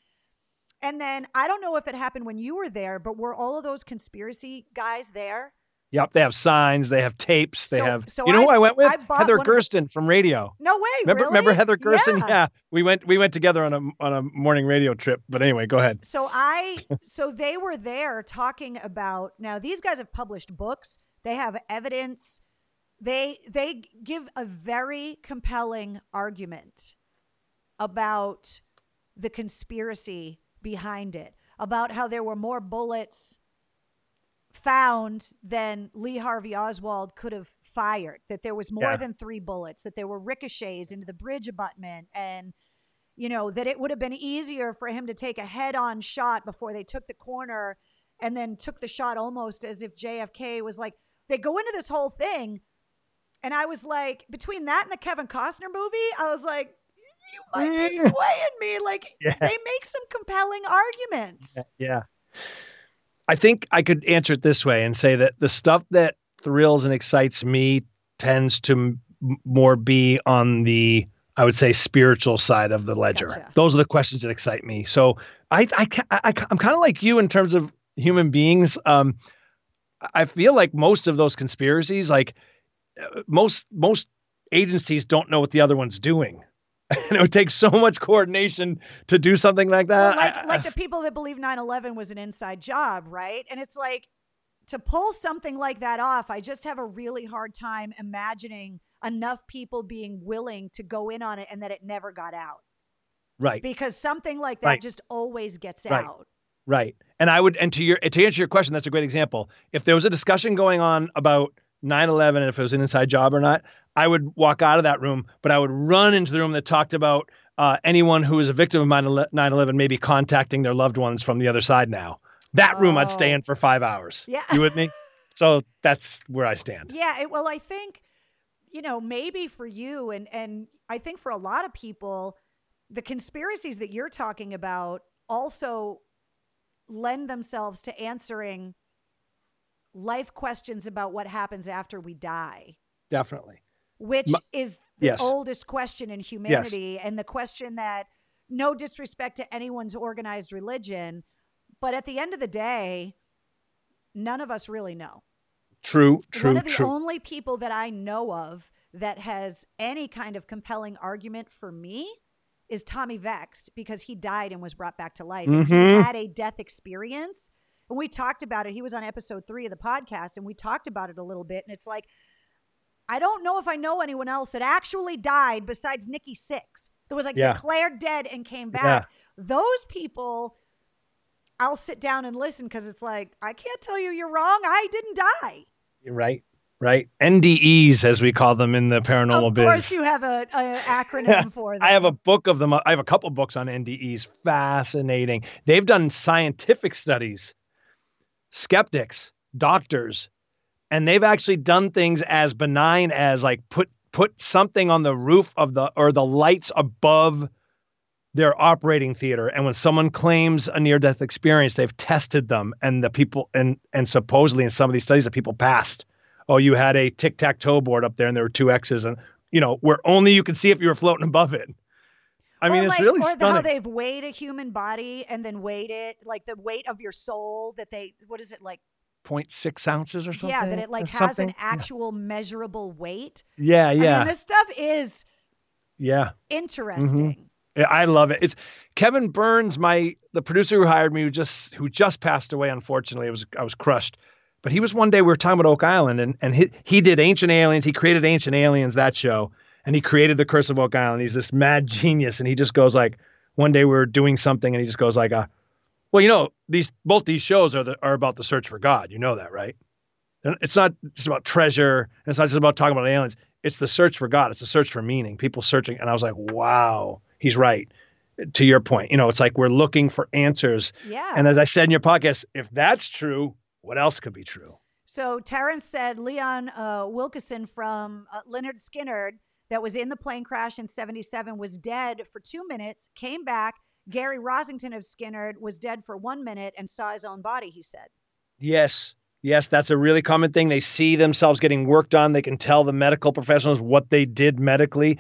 And then I don't know if it happened when you were there, but were all of those conspiracy guys there? Yep, they have signs, they have tapes, they So- have. so you know who I- I went with? I Heather one of Gersten from radio. No way. Remember, really? remember Heather Gersten? Yeah. Yeah. we went we went together on a on a morning radio trip. But anyway, go ahead. So I so they were there talking about now these guys have published books. They have evidence. They they give a very compelling argument about the conspiracy behind it, about how there were more bullets found than Lee Harvey Oswald could have fired, that there was more Yeah. than 3 bullets, that there were ricochets into the bridge abutment and you know, that it would have been easier for him to take a head on shot before they took the corner and then took the shot almost as if JFK was like, they go into this whole thing. And I was like, between that and the Kevin Costner movie, I was like, you might be swaying me. Like, Yeah. they make some compelling arguments. Yeah. I think I could answer it this way and say that the stuff that thrills and excites me tends to m- more be on the I would say spiritual side of the ledger. Gotcha. Those are the questions that excite me. So I I, I I'm kind of like you in terms of human beings. Um, I feel like most of those conspiracies, like most most agencies, don't know what the other one's doing, and it would take so much coordination to do something like that. Well, like, like the people that believe 9 11 was an inside job, right? And it's like to pull something like that off, I just have a really hard time imagining enough people being willing to go in on it and that it never got out right. because something like that Right. just always gets Right. out. Right. And I would and to your to answer your question, that's a great example. If there was a discussion going on about 9/11 and if it was an inside job or not, I would walk out of that room, but I would run into the room that talked about uh, anyone who is a victim of 9/11 maybe contacting their loved ones from the other side now. That room I'd stay Oh. in for 5 hours. Yeah. You with me? So that's where I stand. Yeah, it, well, I think you know maybe for you and and I think for a lot of people, the conspiracies that you're talking about also lend themselves to answering life questions about what happens after we die, Definitely. which Ma- is the Yes. oldest question in humanity and the question that no disrespect to anyone's organized religion, but at the end of the day, none of us really know. True, true, One of the true. only people that I know of that has any kind of compelling argument for me is Tommy Vext because he died and was brought back to life. And Mhm. he had a death experience. And we talked about it. He was on episode three of the podcast and we talked about it a little bit. And it's like, I don't know if I know anyone else that actually died besides Nikki Sixx that was like Yeah. declared dead and came back. Those people, I'll sit down and listen because it's like, I can't tell you you're wrong. I didn't die. You're right. right? NDEs, as we call them in the paranormal business. of biz. course, you have a, a acronym for them. I have a book of them. I have a couple books on NDEs. Fascinating. They've done scientific studies, skeptics, doctors, and they've actually done things as benign as like put put something on the roof of the or the lights above their operating theater. And when someone claims a near death experience they've tested them and the people and and supposedly in some of these studies the people passed. Oh you had a tic-tac-toe board up there and there were two x's and you know where only you could see if you were floating above it i mean or it's like, really or stunning how they've weighed a human body and then weighed it, like the weight of your soul. That they, what is it like? 0.6 ounces or something yeah, that it like has something. an actual measurable weight. yeah yeah I mean, this stuff is yeah mm-hmm. interesting. Yeah, I love it. It's Kevin Burns, my the producer who hired me, who just who just passed away. Unfortunately, it was I was crushed. But he was one day we were talking about Oak Island, and and he he did Ancient Aliens. He created Ancient Aliens that show, and he created the Curse of Oak Island. He's this mad genius, and he just goes like, one day we are doing something, and he just goes like, uh, well, you know, these both these shows are the, are about the search for God. You know that, right? And It's not just about treasure, and it's not just about talking about aliens. It's the search for God. It's the search for meaning. People searching, and I was like, wow, he's right. To your point, you know, it's like we're looking for answers. Yeah. And as I said in your podcast, if that's true, what else could be true? So Terrence said Leon uh, Wilkeson from uh, Lynyrd Skynyrd that was in the plane crash in 77 was dead for two minutes, came back. Gary Rossington of Skynyrd was dead for one minute and saw his own body, he said. Yes. Yes, that's a really common thing. They see themselves getting worked on. They can tell the medical professionals what they did medically.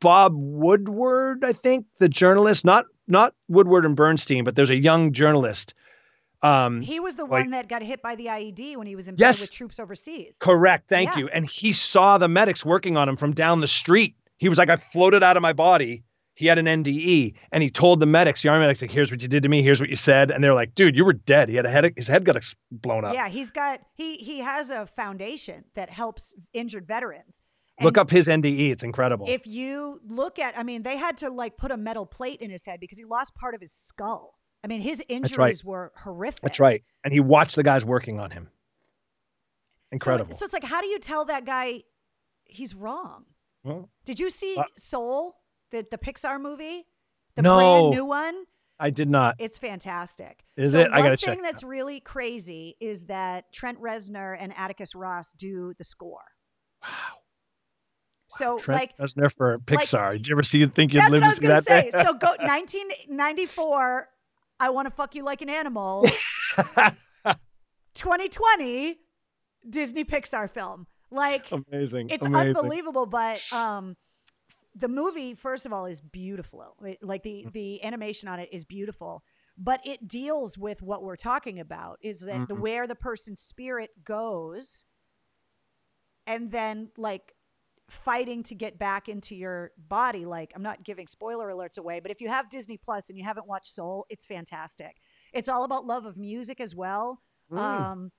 Bob Woodward, I think, the journalist, not not Woodward and Bernstein, but there's a young journalist. Um, He was the like- one that got hit by the IED when he was in Yes. with troops overseas. Correct. Thank Yeah. you. And he saw the medics working on him from down the street. He was like, I floated out of my body. He had an NDE and he told the medics, the army medics, like, here's what you did to me. Here's what you said. And they're like, dude, you were dead. He had a head, his head got ex- blown up. Yeah, he's got he he has a foundation that helps injured veterans. Look up his NDE. It's incredible. If you look at, I mean, they had to like put a metal plate in his head because he lost part of his skull. I mean, his injuries right. were horrific. That's right. And he watched the guys working on him. Incredible. So, it's like, how do you tell that guy he's wrong? well, Did you see Uh, Soul, the the Pixar movie, the No. brand new one? I did not. It's fantastic. Is so it? I gotta thing check that's really crazy is that Trent Reznor and Atticus Ross do the score. Wow. So Trent like Reznor for Pixar. Did you ever see think you'd live to see that say. day? so go 1994. I want to fuck you like an animal. 2020 Disney Pixar film. Like amazing. it's amazing. unbelievable, but um, the movie first of all is beautiful. Like Mm. the the animation on it is beautiful, but it deals with what we're talking about. Is that the Mhm. where the person's spirit goes, and then like fighting to get back into your body. Like I'm not giving spoiler alerts away, but if you have Disney Plus and you haven't watched Soul, it's fantastic. It's all about love of music as well. Mm. Um,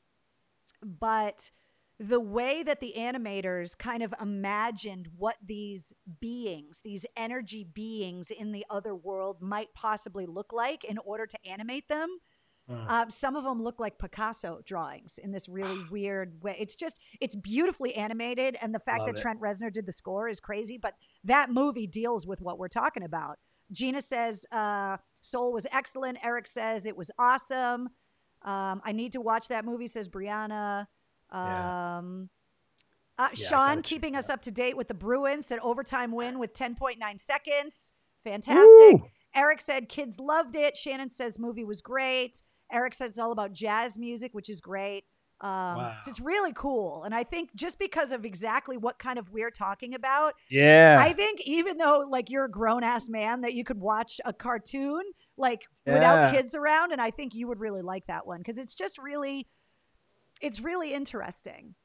but the way that the animators kind of imagined what these beings, these energy beings in the other world might possibly look like in order to animate them. Mm. Um, some of them look like Picasso drawings in this really weird way. It's just, it's beautifully animated. And the fact Love that it. Trent Reznor did the score is crazy. But that movie deals with what we're talking about. Gina says uh, Soul was excellent. Eric says it was awesome. Um, I need to watch that movie, says Brianna. Yeah. Um, uh, Yeah, Sean keeping us up to date with the Bruins said overtime win with 10.9 seconds. Fantastic. Woo! Eric said kids loved it. Shannon says movie was great. Eric said it's all about jazz music, which is great. Um, Wow. so it's really cool. And I think just because of exactly what kind of we're talking about, Yeah. I think even though like you're a grown ass man that you could watch a cartoon like without kids around, and I think you would really like that one because it's just really, it's really interesting.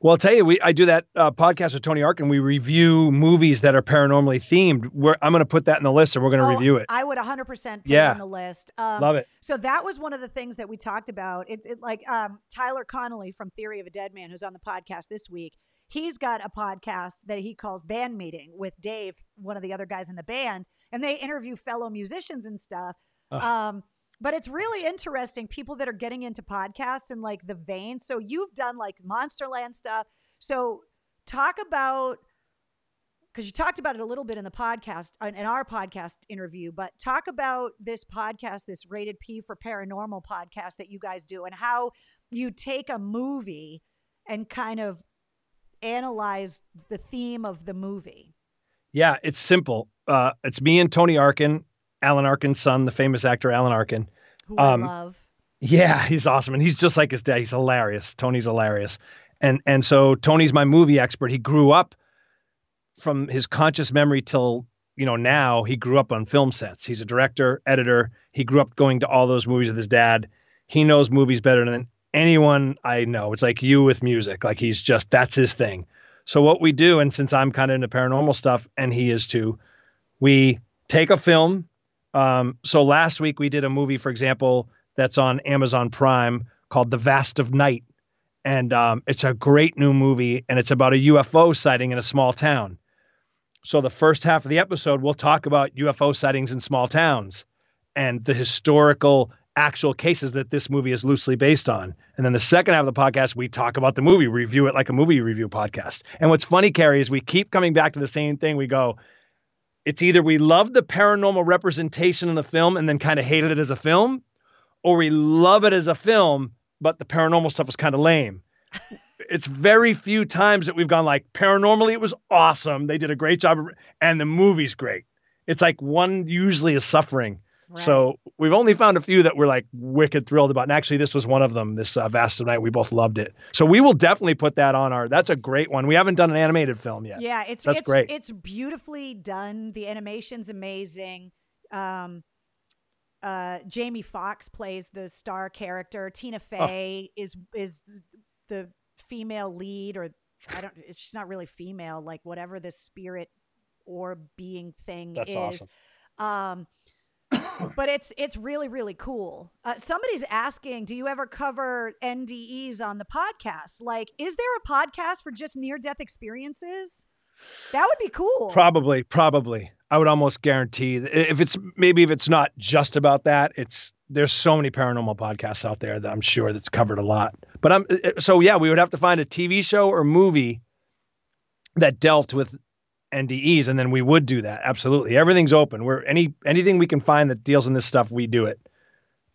Well, I'll tell you, we I do that uh, podcast with Tony Ark, and We review movies that are paranormally themed. We're, I'm going to put that in the list, and we're going to Oh, review it. I would 100% put it Yeah. on the list. Um, Love it. So that was one of the things that we talked about. It, it like um, Tyler Connolly from Theory of a Deadman, who's on the podcast this week. He's got a podcast that he calls Band Meeting with Dave, one of the other guys in the band, and they interview fellow musicians and stuff. Ugh. Um, but it's really interesting people that are getting into podcasts and like the vein. So you've done like Monsterland stuff. So talk about because you talked about it a little bit in the podcast in our podcast interview but talk about this podcast this rated p for paranormal podcast that you guys do and how you take a movie and kind of analyze the theme of the movie Yeah, it's simple. Uh, it's me and Tony Arkin, Alan Arkin's son, the famous actor Alan Arkin. who Um, i love Yeah, he's awesome, and he's just like his dad. He's hilarious. Tony's hilarious, and and so Tony's my movie expert. He grew up from his conscious memory till you know now. He grew up on film sets. He's a director, editor. He grew up going to all those movies with his dad. He knows movies better than anyone I know. It's like you with music. Like he's just that's his thing. So what we do, and since I'm kind of into paranormal stuff, and he is too, we take a film. Um, so last week we did a movie, for example, that's on Amazon Prime called The Vast of Night. And um, it's a great new movie, and it's about a UFO sighting in a small town. So the first half of the episode, we'll talk about UFO sightings in small towns and the historical actual cases that this movie is loosely based on. And then the second half of the podcast, we talk about the movie, review it like a movie review podcast. And what's funny, Carrie, is we keep coming back to the same thing. We go, it's either we love the paranormal representation in the film and then kind of hated it as a film, or we love it as a film, but the paranormal stuff was kind of lame. it's very few times that we've gone like paranormally, it was awesome. They did a great job, and the movie's great. It's like one usually is suffering. Right. So we've only found a few that we're like wicked thrilled about. And actually, this was one of them. This uh, Vast of Night, we both loved it. So we will definitely put that on our. That's a great one. We haven't done an animated film yet. Yeah, it's That's it's great. it's beautifully done. The animation's amazing. Um, uh, Jamie Foxx plays the star character. Tina Oh. Fey is is the female lead, or I don't. She's not really female, like whatever this spirit or being thing That's is. awesome. Um, but it's it's really really cool. Uh, somebody's asking, do you ever cover NDEs on the podcast? Like, is there a podcast for just near death experiences? That would be cool. Probably, probably. I would almost guarantee if it's maybe if it's not just about that, it's there's so many paranormal podcasts out there that I'm sure that's covered a lot. But I'm so yeah, we would have to find a TV show or movie that dealt with NDEs, and then we would do that. Absolutely, everything's open. We're any anything we can find that deals in this stuff, we do it.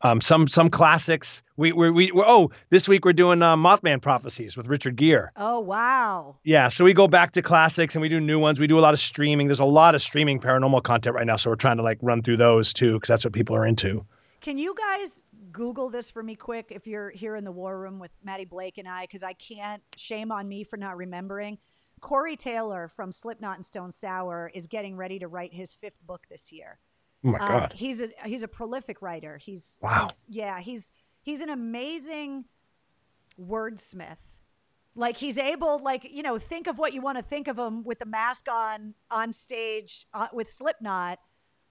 Um, some some classics. We we we we're, oh this week we're doing uh, Mothman prophecies with Richard Gere. oh wow. Yeah, so we go back to classics and we do new ones. We do a lot of streaming. There's a lot of streaming paranormal content right now, so we're trying to like run through those too because that's what people are into. Can you guys Google this for me quick if you're here in the war room with Matty Blake and I? Because I can't. Shame on me for not remembering. Corey Taylor from Slipknot and Stone Sour is getting ready to write his fifth book this year. Oh my Um, god. he's a he's a prolific writer. He's, Wow. he's yeah, he's he's an amazing wordsmith. Like he's able, like you know, think of what you want to think of him with the mask on on stage uh, with Slipknot,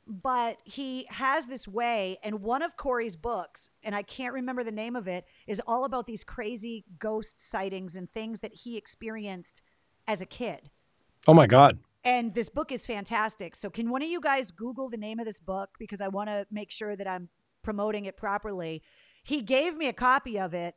but he has this way. And one of Corey's books, and I can't remember the name of it, is all about these crazy ghost sightings and things that he experienced as a kid. Oh my god. And this book is fantastic. So, can one of you guys Google the name of this book because I want to make sure that I'm promoting it properly? He gave me a copy of it,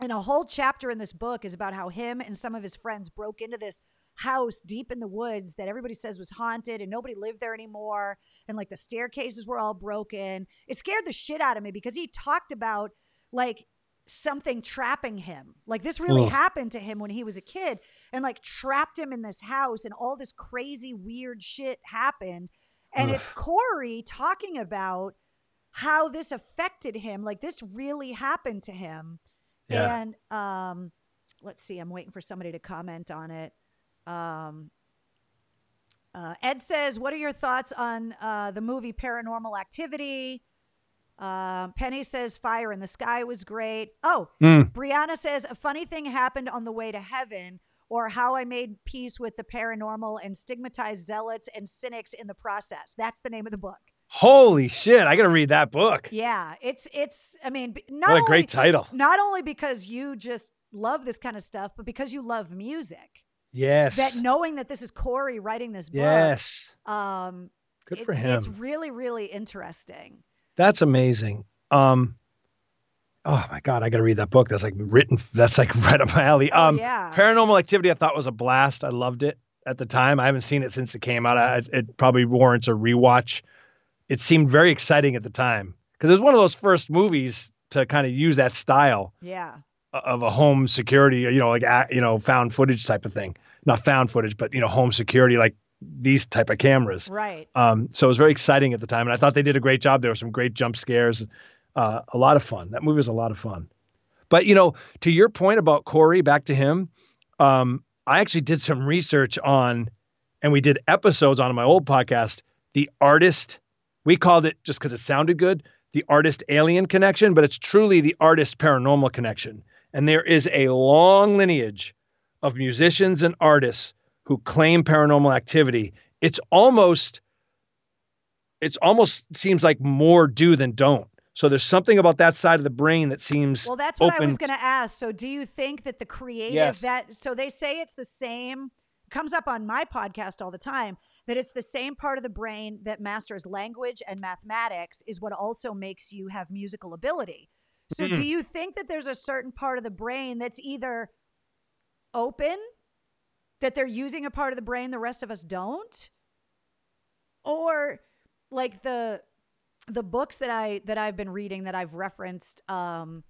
and a whole chapter in this book is about how him and some of his friends broke into this house deep in the woods that everybody says was haunted and nobody lived there anymore. And like the staircases were all broken. It scared the shit out of me because he talked about like something trapping him. Like this really Ugh. happened to him when he was a kid and like trapped him in this house and all this crazy weird shit happened. And Ugh. it's Corey talking about how this affected him. Like this really happened to him. Yeah. And um let's see, I'm waiting for somebody to comment on it. Um uh, Ed says, "What are your thoughts on uh, the movie Paranormal Activity?" Um, Penny says, "Fire in the Sky was great." Oh, Mm. Brianna says, "A funny thing happened on the way to heaven." Or how I made peace with the paranormal and stigmatized zealots and cynics in the process. That's the name of the book. Holy shit! I gotta read that book. Yeah, it's it's. I mean, not What a only, great title. not only because you just love this kind of stuff, but because you love music. Yes. That knowing that this is Corey writing this book, yes. um, Good it- for him. It's really, really interesting. That's amazing. Um, oh my god, I got to read that book. That's like written. That's like right up my alley. Oh, um, yeah. Paranormal Activity, I thought was a blast. I loved it at the time. I haven't seen it since it came out. I, it probably warrants a rewatch. It seemed very exciting at the time because it was one of those first movies to kind of use that style Yeah. of a home security, you know, like you know, found footage type of thing. Not found footage, but you know, home security, like these type of cameras. Right. Um, so it was very exciting at the time, and I thought they did a great job. There were some great jump scares, uh, a lot of fun. That movie was a lot of fun. But you know, to your point about Corey, back to him, um, I actually did some research on, and we did episodes on my old podcast, the artist. We called it just because it sounded good, the artist alien connection, but it's truly the artist paranormal connection. And there is a long lineage of musicians and artists who claim paranormal activity. It's almost it's almost seems like more do than don't. So there's something about that side of the brain that seems Well, that's what I was going to ask. So, do you think that the creative Yes. that so they say it's the same comes up on my podcast all the time that it's the same part of the brain that masters language and mathematics is what also makes you have musical ability. So, hmm. do you think that there's a certain part of the brain that's either open that they're using a part of the brain the rest of us don't or like the the books that I that I've been reading that I've referenced um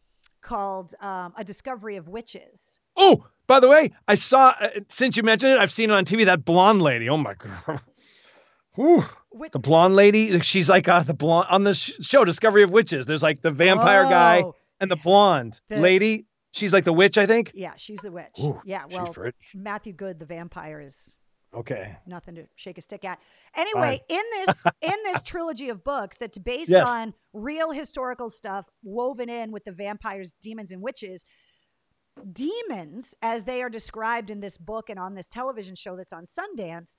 called um A Discovery of Witches. Oh, by the way, I saw uh, since you mentioned it, I've seen it on TV. That blonde lady. Oh my god. Whew. The blonde lady. She's like uh, the blonde on the sh- show Discovery of Witches. There's like the vampire guy Oh, and the blonde The- lady. She's like the witch, I think. Yeah, she's the witch. Ooh, yeah, well. Matthew Goode, the vampire, is Okay. nothing to shake a stick at. Anyway, in this in this trilogy of books that's based Yes. on real historical stuff woven in with the vampires, demons, and witches, demons, as they are described in this book and on this television show that's on Sundance,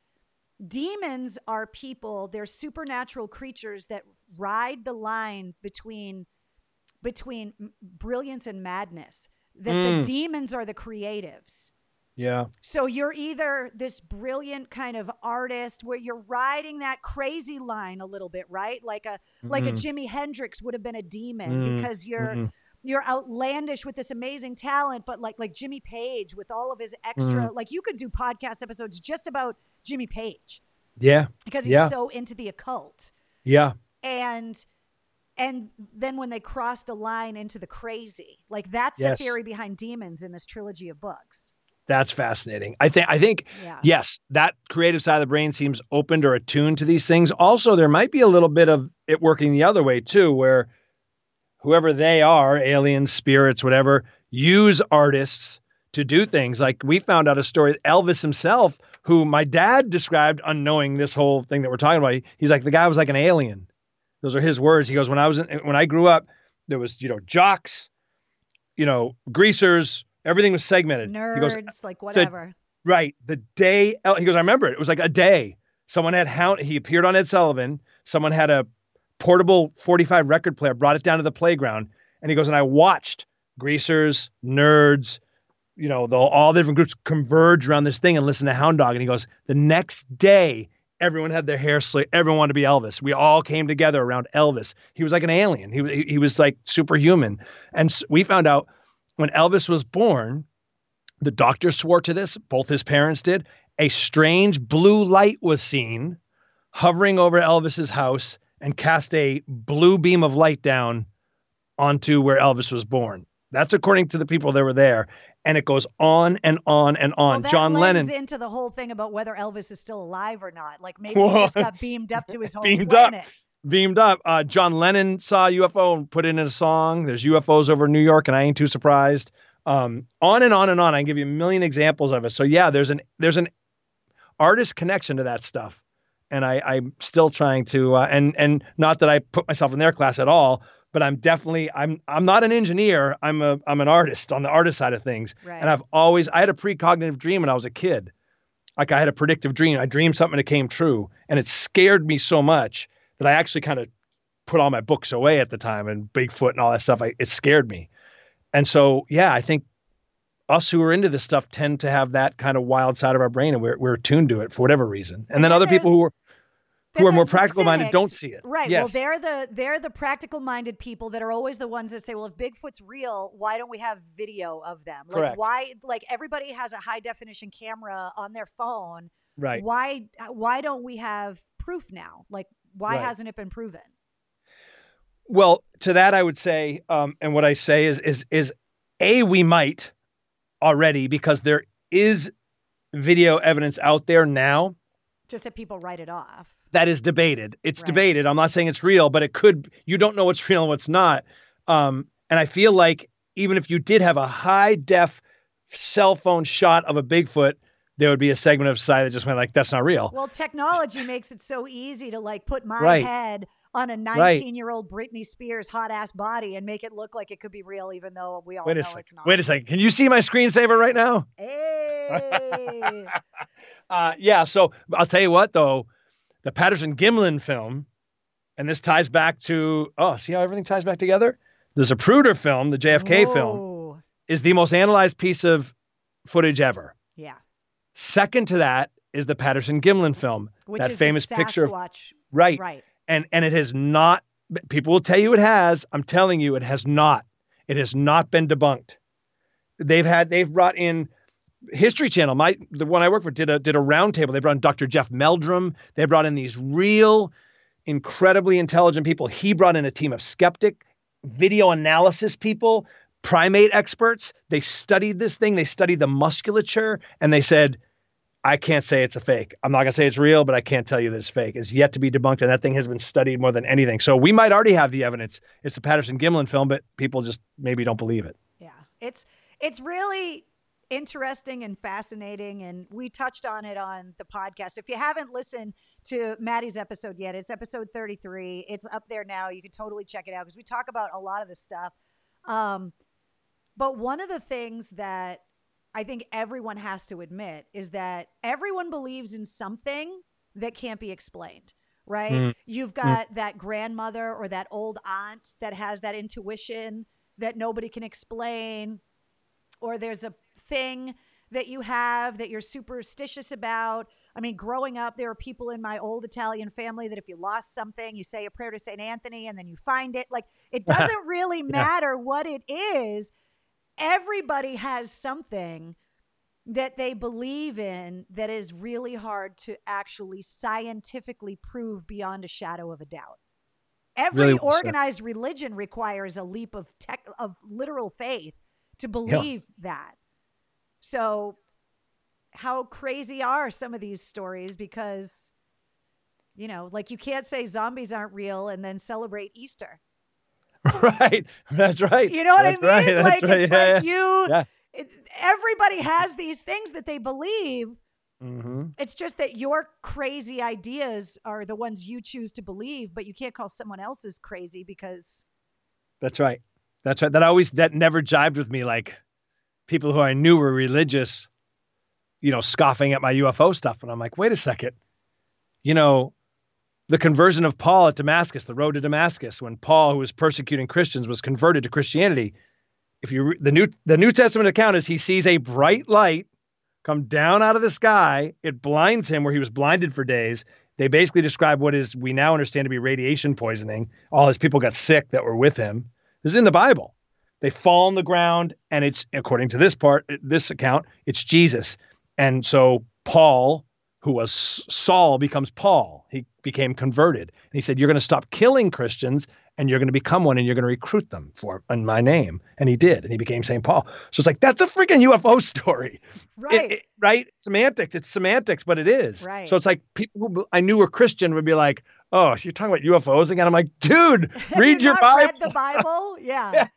demons are people, they're supernatural creatures that ride the line between between brilliance and madness. That Mm. the demons are the creatives. Yeah. So you're either this brilliant kind of artist where you're riding that crazy line a little bit, right? Like a like a Mhm. Jimi Hendrix would have been a demon Mm, because you're mhm. you're outlandish with this amazing talent, but like like Jimmy Page with all of his extra Mm. like you could do podcast episodes just about Jimmy Page Yeah. because he's Yeah. so into the occult. Yeah. And and then when they cross the line into the crazy, like that's Yes. the theory behind demons in this trilogy of books. That's fascinating. I think I think Yeah. yes, that creative side of the brain seems opened or attuned to these things. Also, there might be a little bit of it working the other way too, where whoever they are, aliens, spirits, whatever, use artists to do things. Like we found out a story, Elvis himself, who my dad described unknowing this whole thing that we're talking about. He's like the guy was like an alien. Those are his words. He goes, when I was in, when I grew up, there was you know jocks, you know greasers, everything was segmented. He goes, Nerds, like whatever. Right. The day he goes, I remember it. It was like a day. Someone had hound. He appeared on Ed Sullivan. Someone had a portable 45 record player, brought it down to the playground, and he goes, and I watched greasers, nerds, you know, the, all the different groups converge around this thing and listen to Hound Dog. And he goes, the next day, everyone had their hair slick. Everyone wanted to be Elvis. We all came together around Elvis. He was like an alien. He he, he was like superhuman. And we found out when Elvis was born, the doctor swore to this, both his parents did. A strange blue light was seen hovering over Elvis's house and cast a blue beam of light down onto where Elvis was born. That's according to the people that were there. And it goes on and on and on. Well, that John Lennon into the whole thing about whether Elvis is still alive or not. Like maybe he just got beamed up to his home Beamed up. planet. beamed up. Uh, John Lennon saw a UFO and put it in a song. There's UFOs over New York, and I ain't too surprised. Um, on and on and on. I can give you a million examples of it. So yeah, there's an there's an artist connection to that stuff, and I I'm still trying to uh, and and not that I put myself in their class at all, but I'm definitely I'm I'm not an engineer. I'm a I'm an artist on the artist side of things, Right. and I've always I had a precognitive dream when I was a kid. Like I had a predictive dream. I dreamed something that came true, and it scared me so much that I actually kind of put all my books away at the time and Bigfoot and all that stuff. I, it scared me. And so, yeah, I think us who are into this stuff tend to have that kind of wild side of our brain and we're, we're attuned to it for whatever reason. And, And then then other people who are, who are more practical minded don't see it. Right. Yes. Well, they're the they're the practical minded people that are always the ones that say, "Well, if Bigfoot's real, why don't we have video of them? Like Correct. why like everybody has a high definition camera on their phone. right. Why why don't we have proof now? Like why Right. hasn't it been proven? Well, to that I would say, um, and what I say is is is a we might already because there is video evidence out there now Just that people write it off. That is debated. It's Right. debated. I'm not saying it's real, but it could. You don't know what's real and what's not. Um, and I feel like even if you did have a high def cell phone shot of a Bigfoot, there would be a segment of society that just went like, "That's not real." Well, technology makes it so easy to like put my Right. head on a 19 year old Britney Spears hot ass body and make it look like it could be real, even though we all Wait know a it's not. Wait a second. Can you see my screensaver right now? Hey. Uh, yeah. So I'll tell you what, though, the Patterson Gimlin film, and this ties back to oh, see how everything ties back together. The Zapruder film, the JFK film, is the most analyzed piece of footage ever. Yeah. Second to that is the Patterson Gimlin film, Which that is famous the picture of right, Right. and and it has not. People will tell you it has. I'm telling you, it has not. It has not been debunked. They've had they've brought in History Channel. My the one I work for did a did a roundtable. They brought in Dr. Jeff Meldrum. They brought in these real, incredibly intelligent people. He brought in a team of skeptic, video analysis people, primate experts. They studied this thing. They studied the musculature, and they said, I can't say it's a fake. I'm not gonna say it's real, but I can't tell you that it's fake. It's yet to be debunked, and that thing has been studied more than anything. So we might already have the evidence. It's the Patterson Gimlin film, but people just maybe don't believe it. Yeah. It's it's really interesting and fascinating and we touched on it on the podcast. If you haven't listened to Matty's episode yet, it's episode 33. It's up there now. You can totally check it out because we talk about a lot of this stuff. Um but one of the things that I think everyone has to admit is that everyone believes in something that can't be explained, right? Mm. You've got that grandmother or that old aunt that has that intuition that nobody can explain, or there's a thing that you have that you're superstitious about. I mean, growing up, there are people in my old Italian family that if you lost something, you say a prayer to St. Anthony and then you find it. Like, it doesn't really matter what it is. Everybody has something that they believe in that is really hard to actually scientifically prove beyond a shadow of a doubt. Every Really organized religion requires a leap of tech of literal faith to believe that. So how crazy are some of these stories because you know, like you can't say zombies aren't real and then celebrate Easter. right. That's right. You know what That's I mean? Right. Like right. it's yeah, like you Yeah. it, everybody has these things that they believe yeah. hmm It's just that your crazy ideas are the ones you choose to believe, but you can't call someone else's crazy because That's right. That's right. That always that never jived with me. Like people who I knew were religious, you know, scoffing at my UFO stuff, and I'm like, wait a second. You know, the conversion of Paul at Damascus, the road to Damascus, when Paul, who was persecuting Christians, was converted to Christianity. If you the new the New Testament account is he sees a bright light come down out of the sky. It blinds him where he was blinded for days. They basically describe what is we now understand to be radiation poisoning. All his people got sick that were with him. This is in the Bible. They fall on the ground, and it's according to this part, this account, it's Jesus. And so Paul, who was Saul, becomes Paul. He became converted. And he said, You're going to stop killing Christians and you're going to become one and you're going to recruit them for in my name. And he did. And he became St. Paul. So it's like, that's a freaking UFO story. Right. it- right? Semantics. It's semantics, but it is. Right. So it's like people who I knew were Christian would be like, oh, you're talking about UFOs again. I'm like, dude, read you your Bible. The Bible? Yeah. Yeah.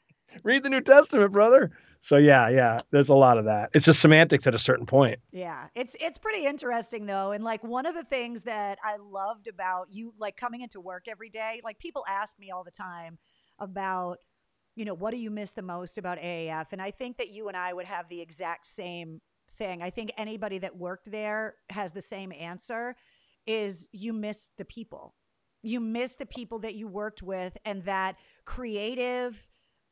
Read the New Testament, brother. So yeah, yeah, there's a lot of that. It's just semantics at a certain point. Yeah, it's it's pretty interesting though, and like one of the things that I loved about you, like coming into work every day, like people ask me all the time about, you know, what do you miss the most about AAF, and I think that you and I would have the exact same thing. I think anybody that worked there has the same answer: is you miss the people, you miss the people that you worked with, and that creative,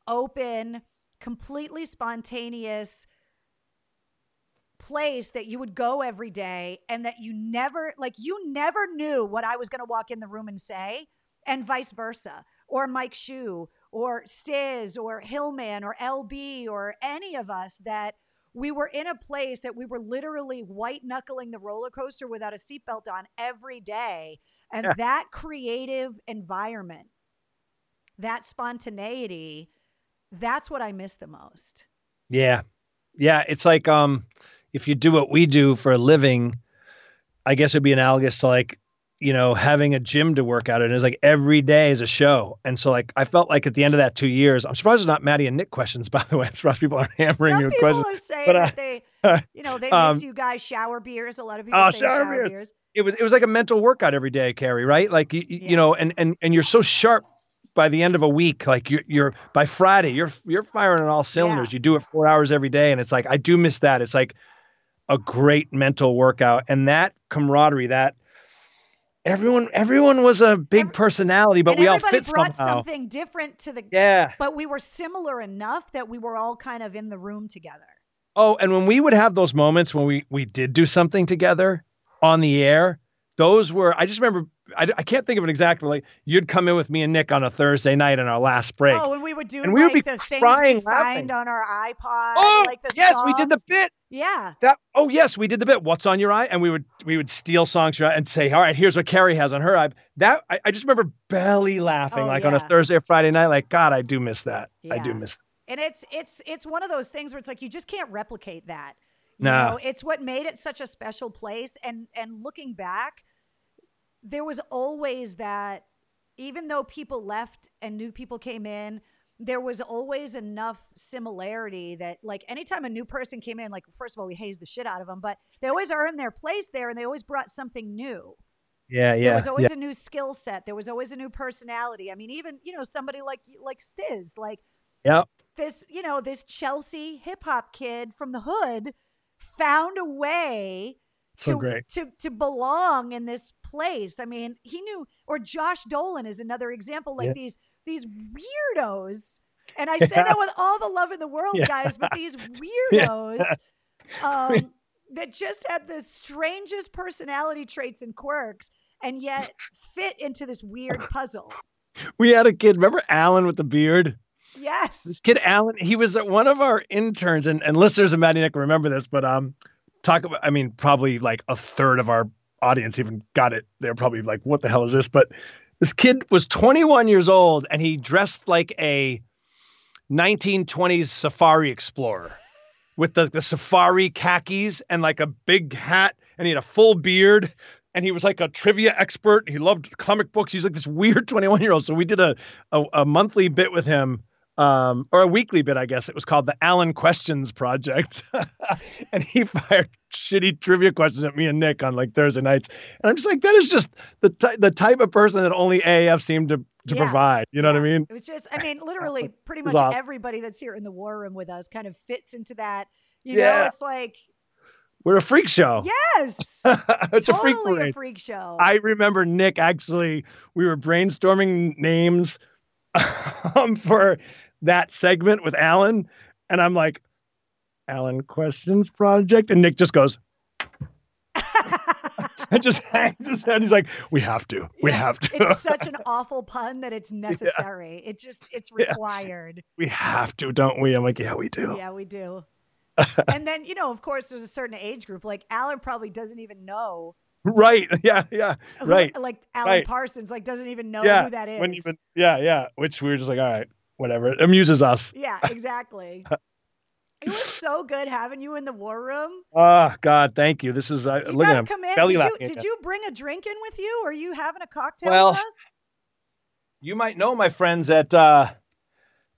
open, completely spontaneous place that you would go every day and that you never like you never knew what I was going to walk in the room and say and vice versa or Mike Shue or Stiz or Hillman or LB or any of us that we were in a place that we were literally white knuckling the roller coaster without a seatbelt on every day. And yeah. that creative environment, that spontaneity, that's what I miss the most. Yeah. Yeah. It's like um if you do what we do for a living, I guess it'd be analogous to like you know, having a gym to work out in It's like every day is a show. And so like I felt like at the end of that two years, I'm surprised it's not Matty and Nick questions, by the way. I'm surprised people aren't hammering Some your people questions. People are saying but, uh, that they you know, they um, miss you guys shower beers. A lot of people oh, say shower, shower beers. beers. It was it was like a mental workout every day, Carrie, right? Like you, yeah. you know, and and and you're so sharp by the end of a week. Like you're you're by Friday, you're you're firing on all cylinders. Yeah. You do it four hours every day. And it's like I do miss that. It's like a great mental workout. And that camaraderie, that everyone everyone was a big Every, personality, but we all fit brought somehow. something different to the yeah. But we were similar enough that we were all kind of in the room together. Oh, and when we would have those moments when we we did do something together on the air, those were I just remember I, I can't think of an exact, but like you'd come in with me and Nick on a Thursday night on our last break. Oh, and we would do and we like would be the things crying, we find on our iPod. Oh, like the yes, songs. we did the bit. Yeah. That. Oh, yes, we did the bit. What's on your eye? And we would we would steal songs from and say, all right, here's what Carrie has on her eye. That I, I just remember belly laughing oh, like yeah. on a Thursday or Friday night. Like God, I do miss that. Yeah. I do miss. That. And it's it's it's one of those things where it's like you just can't replicate that. You no. know, it's what made it such a special place. And and looking back there was always that even though people left and new people came in there was always enough similarity that like anytime a new person came in like first of all we hazed the shit out of them but they always earned their place there and they always brought something new. Yeah yeah there was always yeah. a new skill set. There was always a new personality. I mean even you know somebody like like stiz like yeah this you know this chelsea hip-hop kid from the hood found a way so to, great. to to belong in this place. I mean, he knew or Josh Dolan is another example like yeah. these these weirdos. And I yeah. say that with all the love in the world, yeah. guys, but these weirdos um, that just had the strangest personality traits and quirks and yet fit into this weird puzzle. We had a kid, remember Alan with the beard? Yes. This kid Alan, he was one of our interns, and, and listeners of Matty Nick remember this, but um, talk about i mean probably like a third of our audience even got it. They're probably like what the hell is this? But this kid was 21 years old and he dressed like a 1920s safari explorer with the, the safari khakis and like a big hat and he had a full beard and he was like a trivia expert. He loved comic books. He's like this weird 21 year old so we did a, a, a monthly bit with him um, or a weekly bit, I guess. It was called the Alan Questions Project. and he fired shitty trivia questions at me and Nick on like Thursday nights. And I'm just like, that is just the, t- the type of person that only AAF seemed to, to yeah. provide. You know yeah. what I mean? It was just, I mean, literally pretty much awesome. everybody that's here in the war room with us kind of fits into that. You yeah. know, it's like, we're a freak show. Yes. it's totally a freak a freak show. I remember Nick actually, we were brainstorming names um, for that segment with Alan, and I'm like, Alan questions project, and Nick just goes. and just hangs his head. He's like, "We have to. We have to." it's such an awful pun that it's necessary. Yeah. It just it's required. Yeah. We have to, don't we? I'm like, "Yeah, we do." Yeah, we do. and then you know, of course, there's a certain age group. Like Alan probably doesn't even know. Right. Yeah. Yeah. Right. Like Alan right. Parsons, like doesn't even know yeah. who that is. Even, yeah. Yeah. Which we are just like, all right whatever. It amuses us. Yeah, exactly. it was so good having you in the war room. Oh God, thank you. This is uh, you look at him. Come in. Belly did you, did you bring a drink in with you? Or are you having a cocktail well, with us? You might know my friends at uh,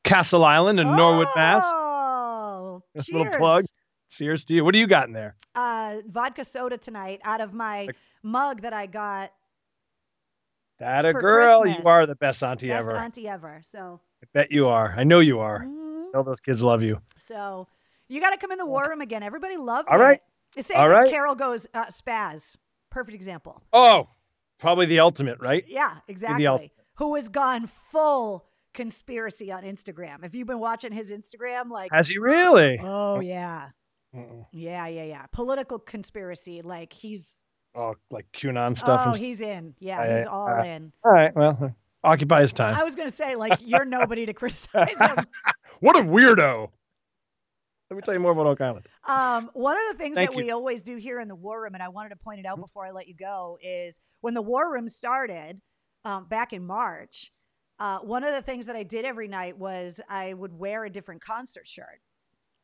Castle Island in oh, Norwood, Mass. Oh, cheers. little plug. Cheers to you. What do you got in there? Uh, vodka soda tonight out of my mug that I got. That a girl. Christmas. You are the best auntie best ever. Auntie ever. So I bet you are. I know you are. Mm-hmm. All those kids love you. So you got to come in the war room again. Everybody loved All right. it. It's All right. Carol goes uh, spaz. Perfect example. Oh, probably the ultimate, right? Yeah, exactly. Who has gone full conspiracy on Instagram? If you've been watching his Instagram, like has he really? Oh yeah. Mm-mm. Yeah, yeah, yeah. Political conspiracy. Like he's Oh, like QAnon stuff. oh, he's in. Yeah, I- he's all I- in. All right. Well, occupy his time. I was gonna say, like, you're nobody to criticize him. what a weirdo. Let me tell you more about Oak Island. Um, one of the things Thank that you. we always do here in the War Room, and I wanted to point it out Mhm. before I let you go, is when the War Room started um, back in March. Uh, one of the things that I did every night was I would wear a different concert shirt.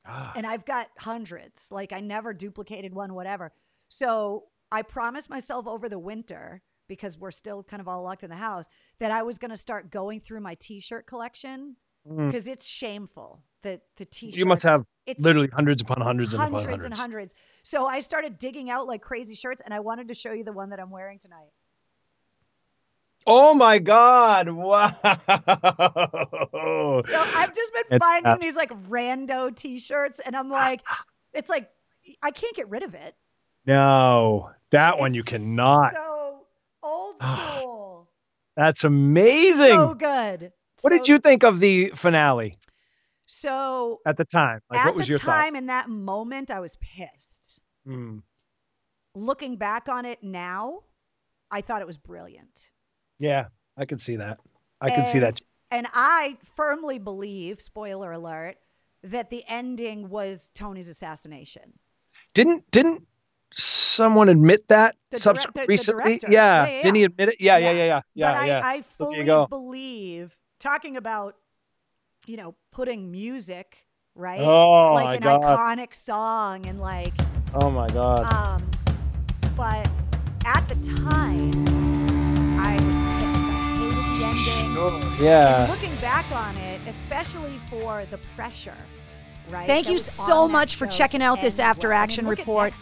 Ah, and I've got hundreds. Like I never duplicated one, whatever. So I promised myself over the winter because we're still kind of all locked in the house that I was going to start going through my T-shirt collection Mm. because it's shameful that the T-shirts. You must have it's Literally hundreds upon hundreds, and hundreds upon hundreds. and hundreds. So I started digging out like crazy shirts, and I wanted to show you the one that I'm wearing tonight. Oh my God! Wow. So I've just been It's finding these like rando T-shirts, and I'm like, it's like I can't get rid of it. no, that one you cannot. So school. That's amazing. So good. what did you think of the finale So at the time? Like, at what was the your time thoughts? in that moment, I was pissed. Mm. Looking back on it now, I thought it was brilliant. Yeah, I can see that. I can see that. And I firmly believe, spoiler alert, that the ending was Tony's assassination. Didn't didn't someone admit that The subs- direct- the- the recently? director. Yeah. Yeah, yeah, Didn't he admit it? Yeah, yeah, Yeah. yeah, yeah, yeah. but yeah. I, I fully go. believe, talking about, you know, putting music, right? oh like my an god! iconic song and like oh my god! Um, but at the time, I was pissed. I hated the ending. Sure, And Yeah. looking back on it, especially for the pressure, right? Thank that you so much for checking out this after action look at report.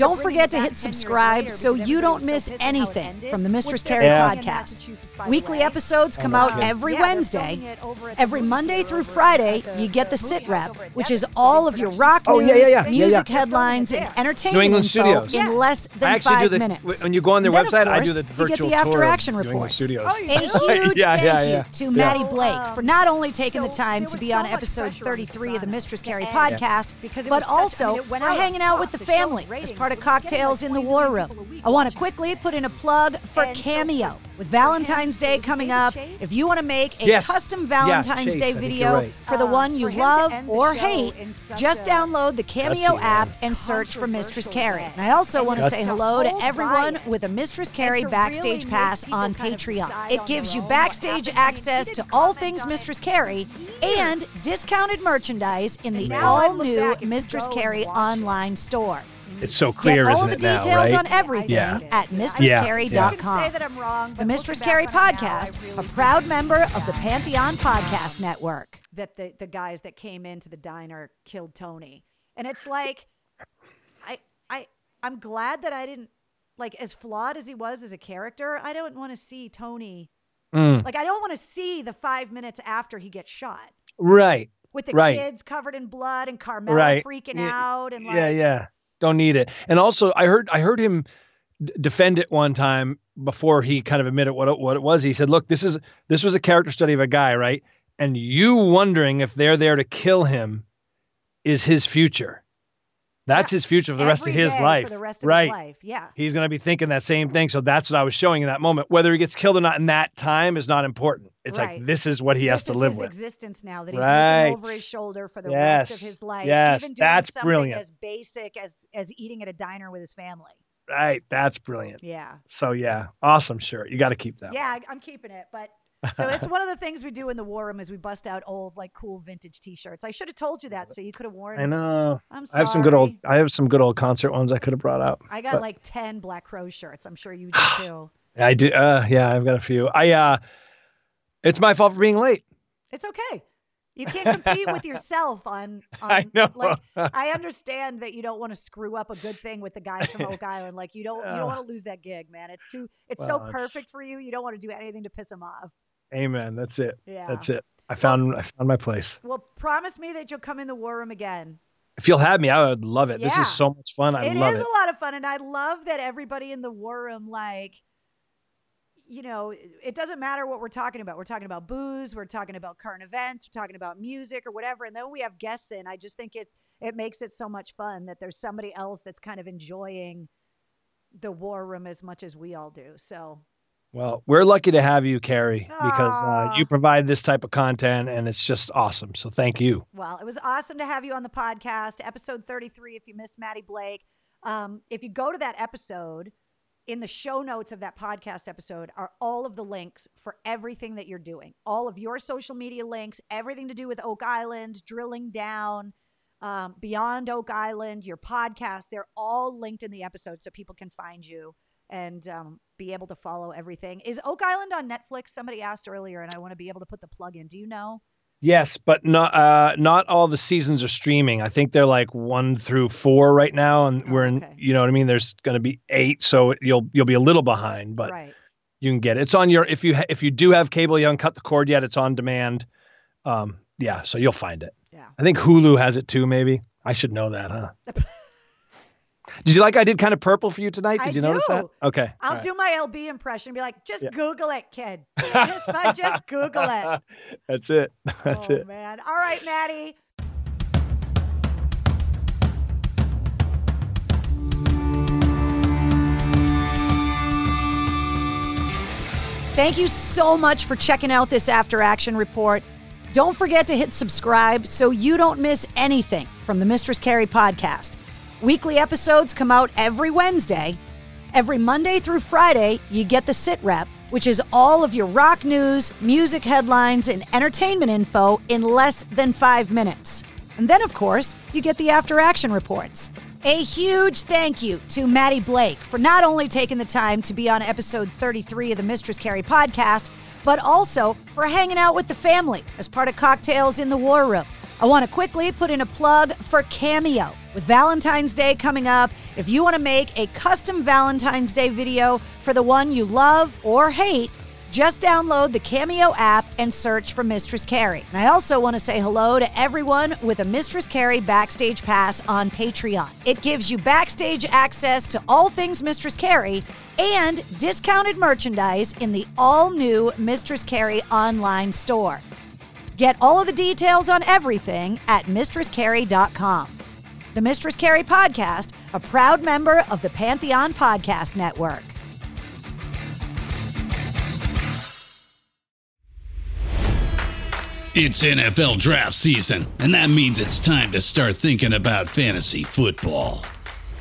Dexter. Don't forget to hit subscribe so you don't was so miss pissed at how it anything ended, from the Mistress they're Carrie podcast. Massachusetts, by the Weekly way. episodes come Oh, out every Yeah, Wednesday. filming it over at the Every Monday through Friday, the- you get the the sit rep, which is all of your rock Oh, news, yeah, yeah, yeah. Yeah, music yeah. They're filming it headlines, and entertainment New info Studios. in Yes. less I than actually five do the minutes. when you go on their Then, of website. I do the you get virtual the after tour action New England reports. Studios. Oh, A huge Yeah, thank yeah, you yeah. to Matty Blake for not only oh, taking the time to be on episode 33 of the Mistress to Carrie podcast, but was such- I also mean, it went for hanging out with the The family as ratings part of was getting, like, Cocktails in the War Room. people a week I want to quickly put in a plug for Cameo with Valentine's Day coming up. If you want to make a Yes. custom Yeah, Valentine's Chase, Day video right. for the Um, one you him to love or hate, just download the Cameo Gutsy, app and search for Mistress Controversial Carrie. And I also want to say hello to everyone by with a Mistress And Carrie backstage really pass people on kind of Patreon. It gives you backstage happened. I mean, he access to all things Mistress for Carrie and discounted merchandise in the And now I all look new back, if you Mistress go and Carrie online store. It's so clear, Get all isn't the it now, details right? on everything Yeah. at Yeah. mistresscarrie.com. You can say that I'm wrong. The Mistress looking Carrie back now, podcast, really a proud think member of the Pantheon Podcast Network. that the the guys that came into the diner killed Tony. And it's like I I I'm glad that I didn't like as flawed as he was as a character, I don't want to see Tony Mm, like I don't want to see the 5 minutes after he gets shot right. with the Right. kids covered in blood and Carmela Right. freaking Yeah, out and like yeah, yeah. Don't need it. And also, I heard I heard him defend it one time before he kind of admitted what what it was. He said, "Look, this is this was a character study of a guy, right? And you wondering if they're there to kill him is his future. That's Yeah. his future for the rest of his life, For the rest of right? his life. Yeah. He's going to be thinking that same thing. So that's what I was showing in that moment. Whether he gets killed or not in that time is not important. It's Right. like this is what he has to live his with. existence now that he's Right. looking over his shoulder for the rest of his life. Yes, even doing that's something brilliant. as basic as as eating at a diner with his family. Right. That's brilliant. Yeah. So yeah, awesome shirt. You got to keep that. Yeah, I- I'm keeping it. But so it's one of the things we do in the war room is we bust out old like cool vintage t-shirts. I should have told you that so you could have worn I know. I'm sorry. I have some good old. I have some good old concert ones I could have brought out. I got but- like 10 Black Crow shirts. I'm sure you do too. I do. Uh, yeah, I've got a few. I. uh It's my fault for being late. It's okay. You can't compete with yourself on, on I know. like I understand that you don't want to screw up a good thing with the guys from Oak Island. Like you don't you don't want to lose that gig, man. It's too it's so Well, it's- perfect for you. You don't want to do anything to piss them off. Amen. That's it. Yeah. That's it. I found. I found my place. Well, promise me that you'll come in the war room again. If you'll have me, I would love it. This is so much fun. I It love is it. a lot of fun, and I love that everybody in the war room, like, you know, it- it doesn't matter what we're talking about. We're talking about booze, we're talking about current events, we're talking about music or whatever, and then we have guests in. I just think it it makes it so much fun that there's somebody else that's kind of enjoying the war room as much as we all do. So Well, we're lucky to have you, Carrie, because uh, you provide this type of content and it's just awesome. So thank you. Well, it was awesome to have you on the podcast, episode 33. If you missed Matty Blake, um, if you go to that episode, in the show notes of that podcast episode are all of the links for everything that you're doing, all of your social media links, everything to do with Oak Island, drilling down, um, beyond Oak Island, your podcast. They're all linked in the episode so people can find you and um, be able to follow everything. Is Oak Island on Netflix? Somebody asked earlier, and I want to be able to put the plug in. Do you know? Yes, but not uh, not all the seasons are streaming. I think they're like one through four right now, and Oh, we're in. okay. You know what I mean? There's going to be eight, so you'll you'll be a little behind, but right. you can get it. It's on your if you ha- if you do have cable, you haven't cut the cord yet. It's on demand. Um, yeah, so you'll find it. Yeah. I think Hulu has it too. Maybe I should know that, huh? did you like I did kind of purple for you tonight? Did I you notice that? Okay. I'll right. do my LB impression. Be like, just Yeah. Google it, kid. Just, just Google it. That's it. That's oh, it. man. All right, Matty. Thank you so much for checking out this after action report. Don't forget to hit subscribe so you don't miss anything from the Mistress Carrie podcast. Weekly episodes come out every Wednesday. Every Monday through Friday, you get the sit rep, which is all of your rock news, music headlines, and entertainment info in less than five minutes. And then, of course, you get the after action reports. A huge thank you to Matty Blake for not only taking the time to be on episode 33 of the Mistress Carrie podcast, but also for hanging out with the family as part of Cocktails in the War Room. I want to quickly put in a plug for Cameo. With Valentine's Day coming up, if you want to make a custom Valentine's Day video for the one you love or hate, just download the Cameo app and search for Mistress Carrie. And I also want to say hello to everyone with a Mistress Carrie Backstage Pass on Patreon. It gives you backstage access to all things Mistress Carrie and discounted merchandise in the all new Mistress Carrie online store. Get all of the details on everything at mistresscarrie.com. The Mistress Carrie Podcast, a proud member of the Pantheon Podcast Network. It's NFL draft season, and that means it's time to start thinking about fantasy football.